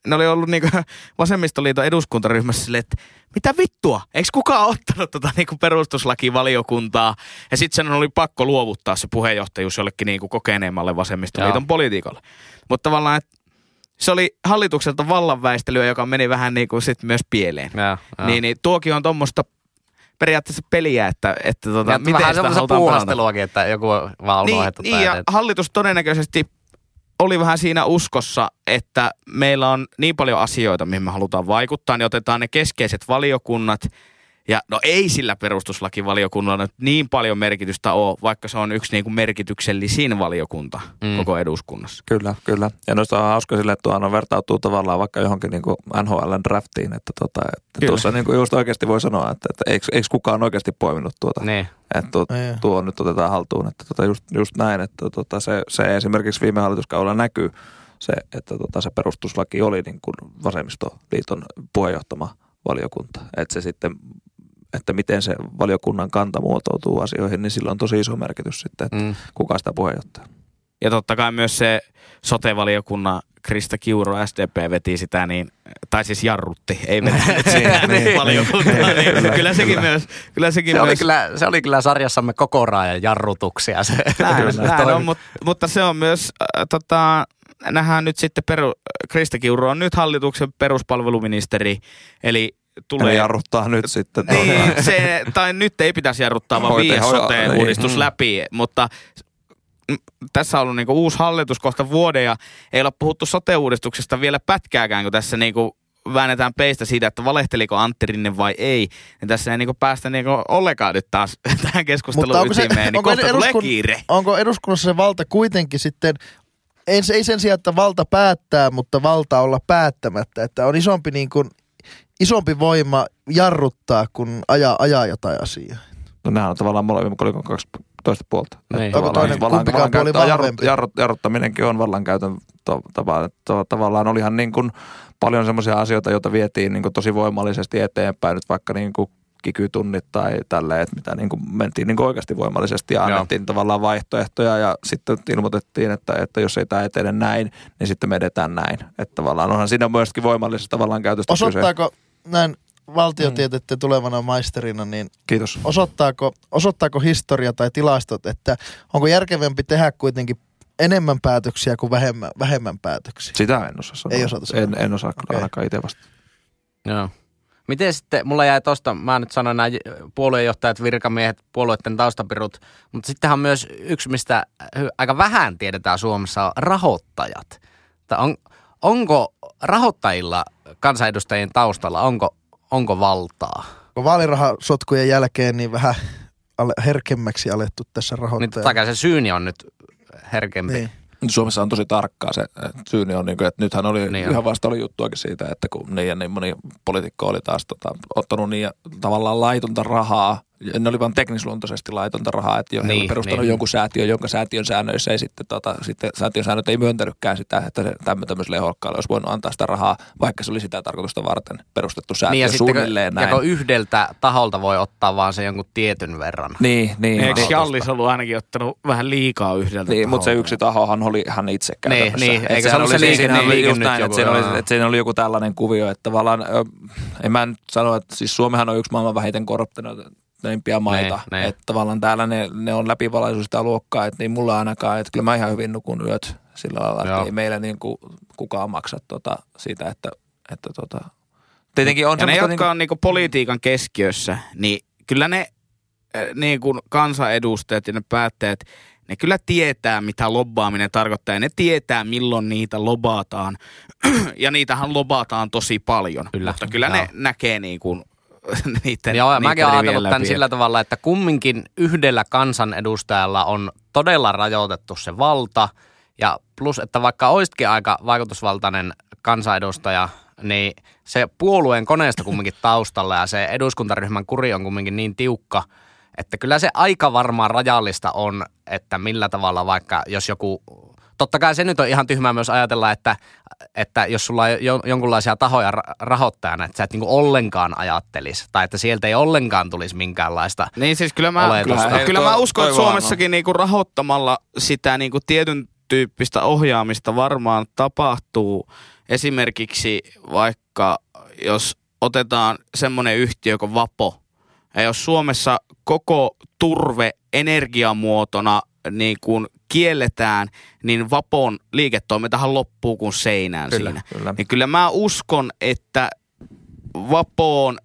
ne oli ollut niinku vasemmistoliiton eduskuntaryhmässä silleen, että mitä vittua, eikö kukaan ottanut tota niinku perustuslakivaliokuntaa? Ja sitten sen oli pakko luovuttaa se puheenjohtajuus jollekin niinku kokeneemmalle vasemmistoliiton Joo. poliitikolle. Mutta tavallaan, että se oli hallitukselta vallanväistelyä, joka meni vähän niin kuin sit myös pieleen. Joo, joo. Niin, niin tuokin on tuommoista periaatteessa peliä, että, että tota, Ja miten vähän sitä halutaan puuhasteluakin, että joku vaan Niin, niin ja hallitus todennäköisesti oli vähän siinä uskossa, että meillä on niin paljon asioita, mihin me halutaan vaikuttaa, niin otetaan ne keskeiset valiokunnat. Ja no ei sillä perustuslakivaliokunnalla nyt niin paljon merkitystä ole, vaikka se on yksi niin kuin merkityksellisin valiokunta Mm. koko eduskunnassa. Kyllä, kyllä. Ja noista on hauska sille, että tuohon vertautuu tavallaan vaikka johonkin niin NHLn draftiin, että, tota, että Kyllä. tuossa niin kuin just oikeasti voi sanoa, että, että eikö, eikö kukaan oikeasti poiminut tuota, Niin. että tuo, tuo nyt otetaan haltuun. Että tota just, just näin, että tota se, se esimerkiksi viime hallituskaudella näkyy se, että tota se perustuslaki oli niin kuin vasemmistoliiton puheenjohtama valiokunta. Että se sitten että miten se valiokunnan kanta muotoutuu asioihin, niin sillä on tosi iso merkitys sitten, että Mm. kuka sitä puheenjohtaja. Ja totta kai myös se sote-valiokunnan Krista Kiuru SDP veti sitä, niin, tai siis jarrutti, ei vetänyt siihen Niin. valiokuntaan. Niin, Niin, kyllä, kyllä sekin kyllä. myös, kyllä sekin Se oli, myös kyllä, se oli kyllä sarjassamme koko raajan jarrutuksia. Se, Näin, näin on, mutta, mutta se on myös, äh, tota, nähdään nyt sitten, peru, Krista Kiuru on nyt hallituksen peruspalveluministeri, eli tulee... Jarruttaa nyt sitten. Niin, se, tai nyt ei pitäisi jarruttaa, vaan viides sote-uudistus niin. läpi, mutta mm, tässä on ollut niinku uusi hallitus kohta vuoden ja ei ole puhuttu sote-uudistuksesta vielä pätkääkään, kun tässä niinku väännetään peistä siitä, että valehteliko Antti Rinne vai ei. Ja tässä ei niinku päästä niinku ollenkaan nyt taas tähän keskusteluun onko se- ytimeen, niin onko kohta tulee eduskun- kiire. Onko eduskunnassa se valta kuitenkin sitten, ei, ei sen sijaan, että valta päättää, mutta valta olla päättämättä, että on isompi, niin kuin, isompi voima jarruttaa, kun ajaa, ajaa jotain asiaa. No nehän on tavallaan molemmin kolikon kaksi toista puolta. Niin. Onko tavallaan- toinen- vallan- kumpikaan puoli vahvempi? jarrut- Jarruttaminenkin on vallankäytön to, tapa, to, tavallaan olihan niin kuin paljon semmoisia asioita, joita vietiin niin kuin tosi voimallisesti eteenpäin, nyt vaikka niin kuin kikytunnit tai tälleen, että mitä niin kuin mentiin niin kuin oikeasti voimallisesti ja Joo. annettiin tavallaan vaihtoehtoja ja sitten ilmoitettiin, että, että jos ei tämä etene näin, niin sitten me edetään näin. Että tavallaan onhan siinä myöskin voimallisesta vallankäytöstä kyse. Osoittaako näin valtiotieteiden tulevana maisterina, niin Kiitos. osoittaako, osoittaako historia tai tilastot, että onko järkevämpi tehdä kuitenkin enemmän päätöksiä kuin vähemmän, vähemmän päätöksiä. Sitä en osaa sanoa. Ei osata sanoa. En, en osaa Okei. ainakaan itse vasta. Joo. Miten sitten, mulla jäi tosta, mä nyt sanoin nämä puoluejohtajat, virkamiehet, puolueiden taustapirut, mutta sittenhän on myös yksi, mistä aika vähän tiedetään Suomessa, on rahoittajat. Tai on, onko rahoittajilla kansanedustajien taustalla, onko, onko valtaa? Kun vaalirahasotkujen jälkeen niin vähän herkemmäksi alettu tässä Niin rahoittajalla. totta kai se syyni on nyt herkempi. Niin. Suomessa on tosi tarkkaa se syyni on, niin kuin, että nythän oli Niin niin on. ihan vasta oli juttuakin siitä, että kun niin ja niin moni poliitikko oli taas tota, ottanut niin ja tavallaan laitonta rahaa, ne oli vain teknisluontoisesti laitonta rahaa, että jo, niin, Niin, perustanut niin. niin. jonkun säätiön, jonka säätiön säännöissä ei sitten, tota, sitten säätiön säännöt ei myöntänytkään sitä, että se tämmö- tämmöiselle ehokkaalle olisi voinut antaa sitä rahaa, vaikka se oli sitä tarkoitusta varten perustettu säätiö Niin ja sitten suunnilleen näin. ja yhdeltä taholta voi ottaa vaan se jonkun tietyn verran. Niin, niin. Eikö rahoitusta. Jallis ollut ainakin ottanut vähän liikaa yhdeltä Niin, mutta se yksi tahohan oli hän itse Niin, käytännössä. niin. Et Eikö se ollut se siis- liike- siinä niin, oli liike näin, joku, että siinä, oli, että siinä oli joku tällainen kuvio, että tavallaan, ö, en mä nyt sano, että siis Suomihan on yksi maailman vähiten korruptoineimpia maita. Niin, niin. Että tavallaan täällä ne, ne on läpivalaisuus sitä luokkaa, että niin mulla ainakaan, että kyllä mä ihan hyvin nukun yöt sillä lailla, että Joo. ei meillä niin kuin kukaan maksa tota, siitä, että, että tota, tietenkin on Ja ne, jotka on niinku politiikan keskiössä, niin kyllä ne äh, niinku kansanedustajat ja ne päättäjät, ne kyllä tietää, mitä lobbaaminen tarkoittaa. Ja ne tietää, milloin niitä lobataan. ja niitähän lobataan tosi paljon. Kyllä, Mutta kyllä joo. ne näkee niinku niiden Joo, ja niiden mäkin olen ajatellut tämän sillä tavalla, että kumminkin yhdellä kansanedustajalla on todella rajoitettu se valta, ja plus, että vaikka olisikin aika vaikutusvaltainen kansanedustaja, niin se puolueen koneesta kumminkin taustalla ja se eduskuntaryhmän kuri on kumminkin niin tiukka, että kyllä se aika varmaan rajallista on, että millä tavalla vaikka jos joku, totta kai se nyt on ihan tyhmää myös ajatella, että, että jos sulla on jo, jonkunlaisia tahoja ra- rahoittajana, että sä et niinku ollenkaan ajattelisi, tai että sieltä ei ollenkaan tulisi minkäänlaista Niin siis kyllä mä, oletusta. kyllä, kyllä Toi- mä uskon, että Suomessakin niinku rahoittamalla sitä niinku tietyn tyyppistä ohjaamista varmaan tapahtuu. Esimerkiksi vaikka jos otetaan semmoinen yhtiö kuin Vapo, ja jos Suomessa koko turve energiamuotona niin kuin kielletään, niin Vapon liiketoimintahan loppuu kuin seinään Kyllä, siinä. kyllä. Niin kyllä mä uskon, että Vapoon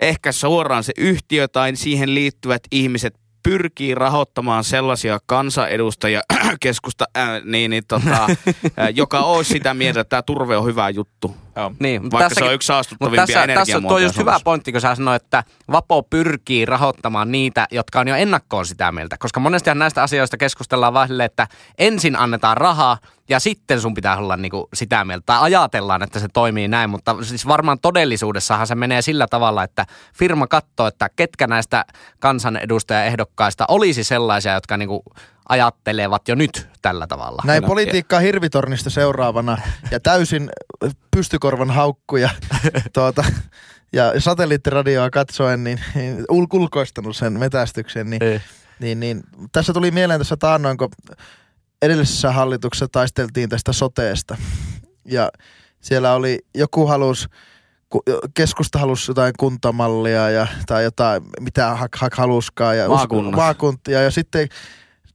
ehkä suoraan se yhtiö tai siihen liittyvät ihmiset pyrkii rahoittamaan sellaisia kansanedustajia, keskusta, äh, niin, niin, tota, joka olisi sitä mieltä, että tämä turve on hyvä juttu. Joo. Niin, Vaikka tässäkin- se on yksi Mutta saastuttavimpia tässä, tässä energiamuotoja just hyvä pointti, kun sä sanoit, että Vapo pyrkii rahoittamaan niitä, jotka on jo ennakkoon sitä mieltä. Koska monestihan näistä asioista keskustellaan vaan että ensin annetaan rahaa ja sitten sun pitää olla niinku sitä mieltä. Tai ajatellaan, että se toimii näin, mutta siis varmaan todellisuudessahan se menee sillä tavalla, että firma katsoo, että ketkä näistä kansanedustajaehdokkaista olisi sellaisia, jotka niinku ajattelevat jo nyt tällä tavalla. Näin Kyllä. politiikkaa hirvitornista seuraavana ja täysin pystykorvan haukkuja tuota, ja satelliittiradioa katsoen, niin, niin ul- ulkoistanut sen metästyksen, niin, niin, niin tässä tuli mieleen tässä taannoin, kun edellisessä hallituksessa taisteltiin tästä soteesta ja siellä oli, joku halus ku- keskusta halusi jotain kuntamallia ja, tai jotain, mitä hak, hak haluskaan. Ja maakuntia ja sitten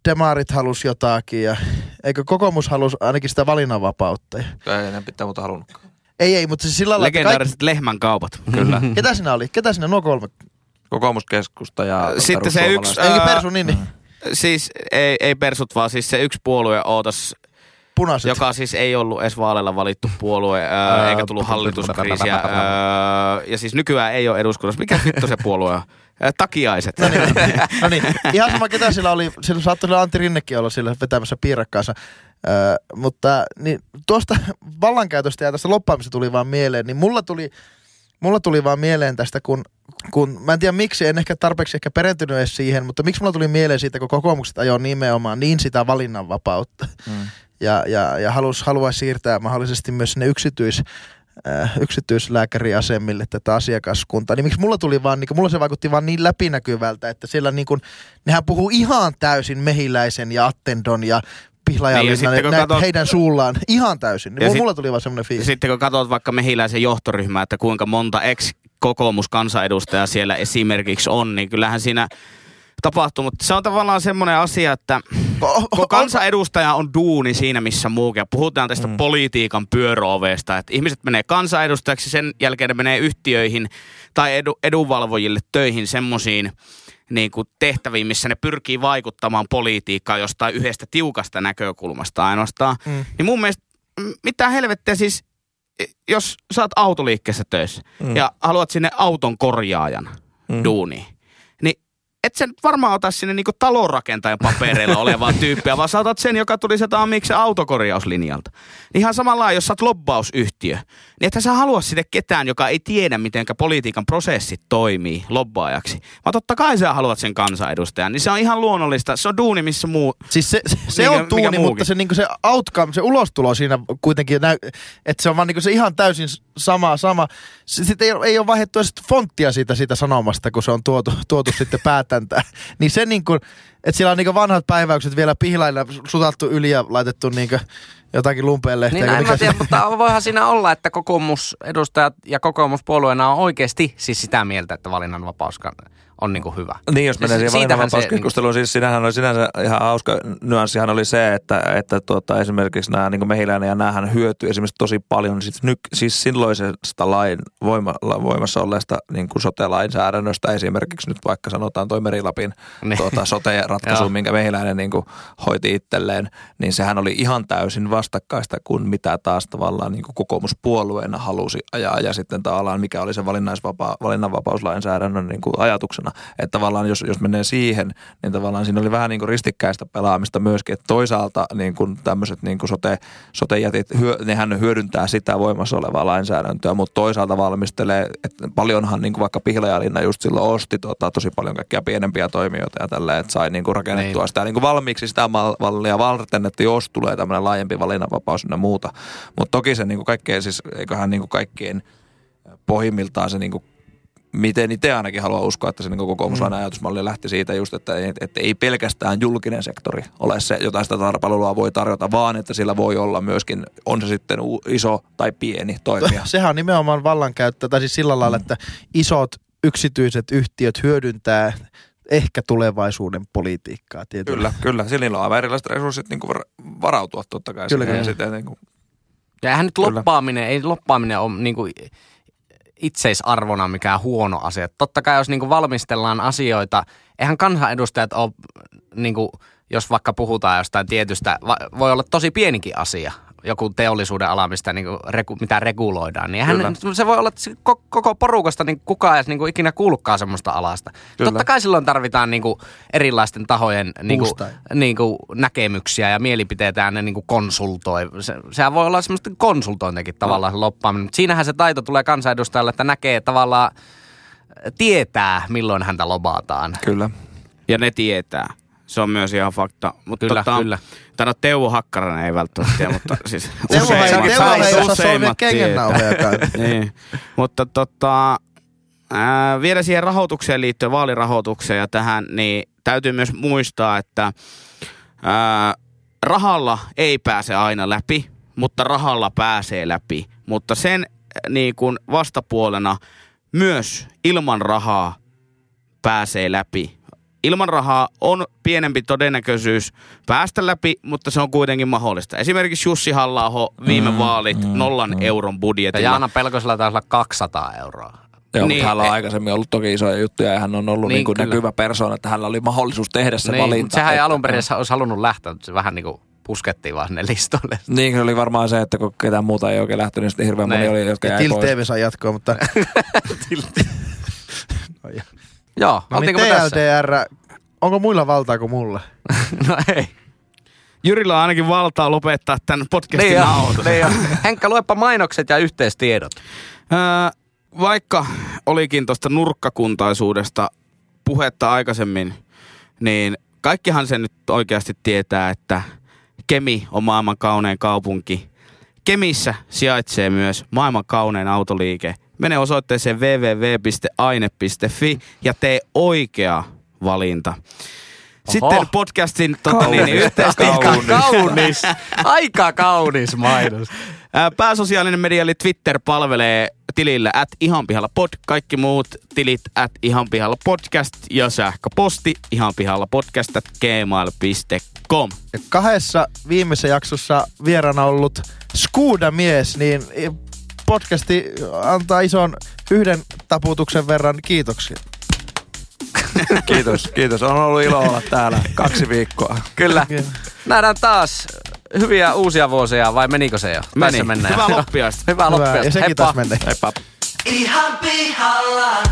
demarit halusi jotakin ja eikö kokoomus halusi ainakin sitä valinnanvapautta. Ja- Ei enää pitää muuta halunnutkaan. Ei, ei, mutta siis sillä lailla, että kaikki, Legendaariset lehmän kaupat. Kyllä. ketä siinä oli? Ketä siinä nuo kolme? Kokoomuskeskusta ja Sitten se yksi- Ää, Persu, niin, niin. Siis ei, ei persut, vaan siis se yksi puolue ootas, punaiset. joka siis ei ollut edes vaaleilla valittu puolue, ää, Ää, eikä tullut hallituskriisiä. Ja siis nykyään ei ole eduskunnassa. Mikä vittu se puolue on? Takiaiset. No niin, no niin, ihan sama ketä sillä oli, sillä saattoi sillä Antti Rinnekin olla sillä vetämässä piirakkaansa. Öö, mutta niin, tuosta vallankäytöstä ja tästä loppaamista tuli vaan mieleen, niin mulla tuli, mulla tuli vaan mieleen tästä, kun, kun mä en tiedä miksi, en ehkä tarpeeksi ehkä perentynyt edes siihen, mutta miksi mulla tuli mieleen siitä, kun kokoomukset ajoi nimenomaan niin sitä valinnanvapautta Mm. ja, ja, ja halus, haluaisi siirtää mahdollisesti myös sinne yksityis, yksityislääkäriasemille tätä asiakaskuntaa. Niin miksi mulla tuli vaan, niin mulla se vaikutti vaan niin läpinäkyvältä, että siellä niin kuin, nehän puhuu ihan täysin mehiläisen ja attendon ja Niin, ja katsot- heidän suullaan ihan täysin. Ja Niin sit- mulla tuli vaan semmoinen fiilis. sitten kun katsot vaikka mehiläisen johtoryhmää, että kuinka monta ex-kokoomuskansanedustajaa siellä esimerkiksi on, niin kyllähän siinä tapahtuu. Mutta se on tavallaan semmoinen asia, että kun kansanedustaja on duuni siinä, missä muukin. Puhutaan tästä mm. politiikan pyöröoveesta, että ihmiset menee kansanedustajaksi, sen jälkeen ne menee yhtiöihin tai edu, edunvalvojille töihin semmoisiin niin kuin tehtäviin, missä ne pyrkii vaikuttamaan politiikkaan jostain yhdestä tiukasta näkökulmasta ainoastaan. Mm. Niin mun mielestä, mitä helvettiä siis, jos sä oot autoliikkeessä töissä mm. ja haluat sinne auton korjaajan mm. duuniin, niin et sen varmaan ota sinne niinku talonrakentajan papereilla olevaa tyyppiä, vaan sä otat sen, joka tuli sieltä Amiksen autokorjauslinjalta. Ihan samalla jos sä oot lobbausyhtiö, niin että sä halua sinne ketään, joka ei tiedä, miten politiikan prosessit toimii lobbaajaksi. Vaan totta kai sä haluat sen kansanedustajan, niin se on ihan luonnollista. Se on duuni, missä muu... Siis se, se, se Mikä- on tuuni, mikä mutta se, niinku se outcome, se ulostulo siinä kuitenkin, näy, että se on vaan niinku se ihan täysin sama. sama. Sitten ei, ole- ei ole vaihdettu edes fonttia siitä, siitä sanomasta, kun se on tuotu, tuotu sitten päätäntään. Niin se niinku, että siellä on niinku vanhat päiväykset vielä pihlailla sutattu yli ja laitettu niinku jotakin lumpeen Niin lehteen. en mä tiedä, mutta voihan siinä olla, että kokoomusedustajat ja kokoomuspuolueena on oikeasti siis sitä mieltä, että valinnanvapaus on niin kuin hyvä. Niin, jos menee siihen valinnanvapauskeskusteluun, siis sinähän oli sinänsä ihan hauska nyanssihan oli se, että, että tuota, esimerkiksi nämä niin mehiläinen ja näähän hyötyy esimerkiksi tosi paljon siis, nyk, siis silloisesta lain voima, voimassa olleesta niin kuin sote-lainsäädännöstä esimerkiksi nyt vaikka sanotaan toi Merilapin Niin. tuota, sote-ratkaisu, minkä mehiläinen niin kuin hoiti itselleen, niin sehän oli ihan täysin vastakkaista kuin mitä taas tavallaan niin kuin kokoomuspuolueena halusi ajaa ja sitten tavallaan mikä oli se valinnanvapauslainsäädännön niin kuin ajatuksena. Että tavallaan jos, jos menee siihen, niin tavallaan siinä oli vähän niin kuin ristikkäistä pelaamista myöskin, että toisaalta niin kuin tämmöiset niin kuin sote, sotejätit, hyö, nehän hyödyntää sitä voimassa olevaa lainsäädäntöä, mutta toisaalta valmistelee, että paljonhan niin kuin vaikka Pihlajalinna just silloin osti tota, tosi paljon kaikkia pienempiä toimijoita ja tällä, että sai niin kuin rakennettua Niin. sitä niin kuin valmiiksi sitä mal- mallia varten, että jos tulee tämmöinen laajempi valinnanvapaus ja muuta. Mutta toki se niin kuin kaikkein, siis eiköhän niin kuin kaikkien pohjimmiltaan se niin kuin miten itse ainakin haluan uskoa, että se niin kokoomuslainen mm. ajatusmalli lähti siitä just, että, ei- että ei pelkästään julkinen sektori ole se, jota sitä palvelua voi tarjota, vaan että sillä voi olla myöskin, on se sitten iso tai pieni toimija. Sehän on nimenomaan vallankäyttö, tai siis sillä lailla, että isot yksityiset yhtiöt hyödyntää ehkä tulevaisuuden politiikkaa. Tietysti. Kyllä, kyllä. Sillä on aivan erilaiset resurssit niin kuin varautua totta kai. Kyllä, siihen. kyllä. Ja sitten, niin kuin, Ja eihän nyt Kyllä. loppaaminen, ei loppaaminen ole niin kuin itseisarvona mikään huono asia. Totta kai jos niin valmistellaan asioita, eihän kansanedustajat ole, niin kuin, jos vaikka puhutaan jostain tietystä, voi olla tosi pienikin asia, joku teollisuuden ala, mistä niin kuin, regu, mitä reguloidaan, niin Kyllä. se voi olla, että koko porukasta niin kukaan ei edes niin kuin, ikinä kuullutkaan semmoista alasta. Kyllä. Totta kai silloin tarvitaan niin kuin, erilaisten tahojen niin kuin, niin kuin, näkemyksiä ja mielipiteitä ja ne niin kuin konsultoi. Se, sehän voi olla semmoista konsultointikin tavallaan se loppaaminen. Mutta siinähän se taito tulee kansanedustajalle, että näkee tavallaan, tietää milloin häntä lobataan. kyllä. Ja ne tietää. Se on myös ihan fakta. Mutta Kyllä, tota, kyllä. Tai no Teuvo Hakkarainen ei välttämättä tiedä, mutta siis useimmat- Teuvo ei osaa solmia niin. Mutta tota, ää, vielä siihen rahoitukseen liittyen, vaalirahoitukseen ja tähän, niin täytyy myös muistaa, että ää, rahalla ei pääse aina läpi, mutta rahalla pääsee läpi. Mutta sen niin kuin vastapuolena myös ilman rahaa pääsee läpi. Ilman rahaa on pienempi todennäköisyys päästä läpi, mutta se on kuitenkin mahdollista. Esimerkiksi Jussi halla viime vaalit nollan euron Ja budjetilla. Jaana Pelkosella taisi olla 200 euroa. Joo, Niin, hänellä on e- aikaisemmin ollut toki isoja juttuja ja hän on ollut Niin, niin, kyllä. näkyvä persoona, että hänellä oli mahdollisuus tehdä se niin, valinta. mutta sehän ei että- alun perin olisi halunnut lähteä, mutta se vähän niin kuin puskettiin vaan sinne listoille. Niin, se oli varmaan se, että kun ketään muuta ei oikein lähtenyt, niin sitten hirveän moni Niin. oli, jotka Ja jäi Tilt. TV saa jatkoa, mutta Joo, no niin me tässä? TLDR, onko muilla valtaa kuin mulla? No ei. Jyrillä on ainakin valtaa lopettaa tämän podcastin Niin nauhoitus. niin. Henkka, luepa mainokset ja yhteistiedot. Öö, vaikka olikin tuosta nurkkakuntaisuudesta puhetta aikaisemmin, niin kaikkihan se nyt oikeasti tietää, että Kemi on maailman kaunein kaupunki. Kemissä sijaitsee myös maailman kaunein autoliike. Mene osoitteeseen www.aine.fi ja tee oikea valinta. Sitten Oho. podcastin tota, niin, niin, Kaunis. kaunis, aika kaunis mainos. Ää, Pääsosiaalinen media eli Twitter palvelee tilillä at ihanpihalla pod. Kaikki muut tilit at ihanpihalla podcast ja sähköposti ihanpihalla podcast at gmail.com. Kahdessa viimeisessä jaksossa vieraana ollut Skuuda-mies, niin podcasti antaa ison yhden taputuksen verran kiitoksia. Kiitos, kiitos. On ollut ilo olla täällä kaksi viikkoa. Kyllä. Nähdään taas hyviä uusia vuosia, vai menikö se jo? Meni. Tässä mennään. Hyvää loppiaista. Hyvää Hyvä. loppiaista. Ja sekin Heippa. taas menee. Heippa. Ihan pihalla.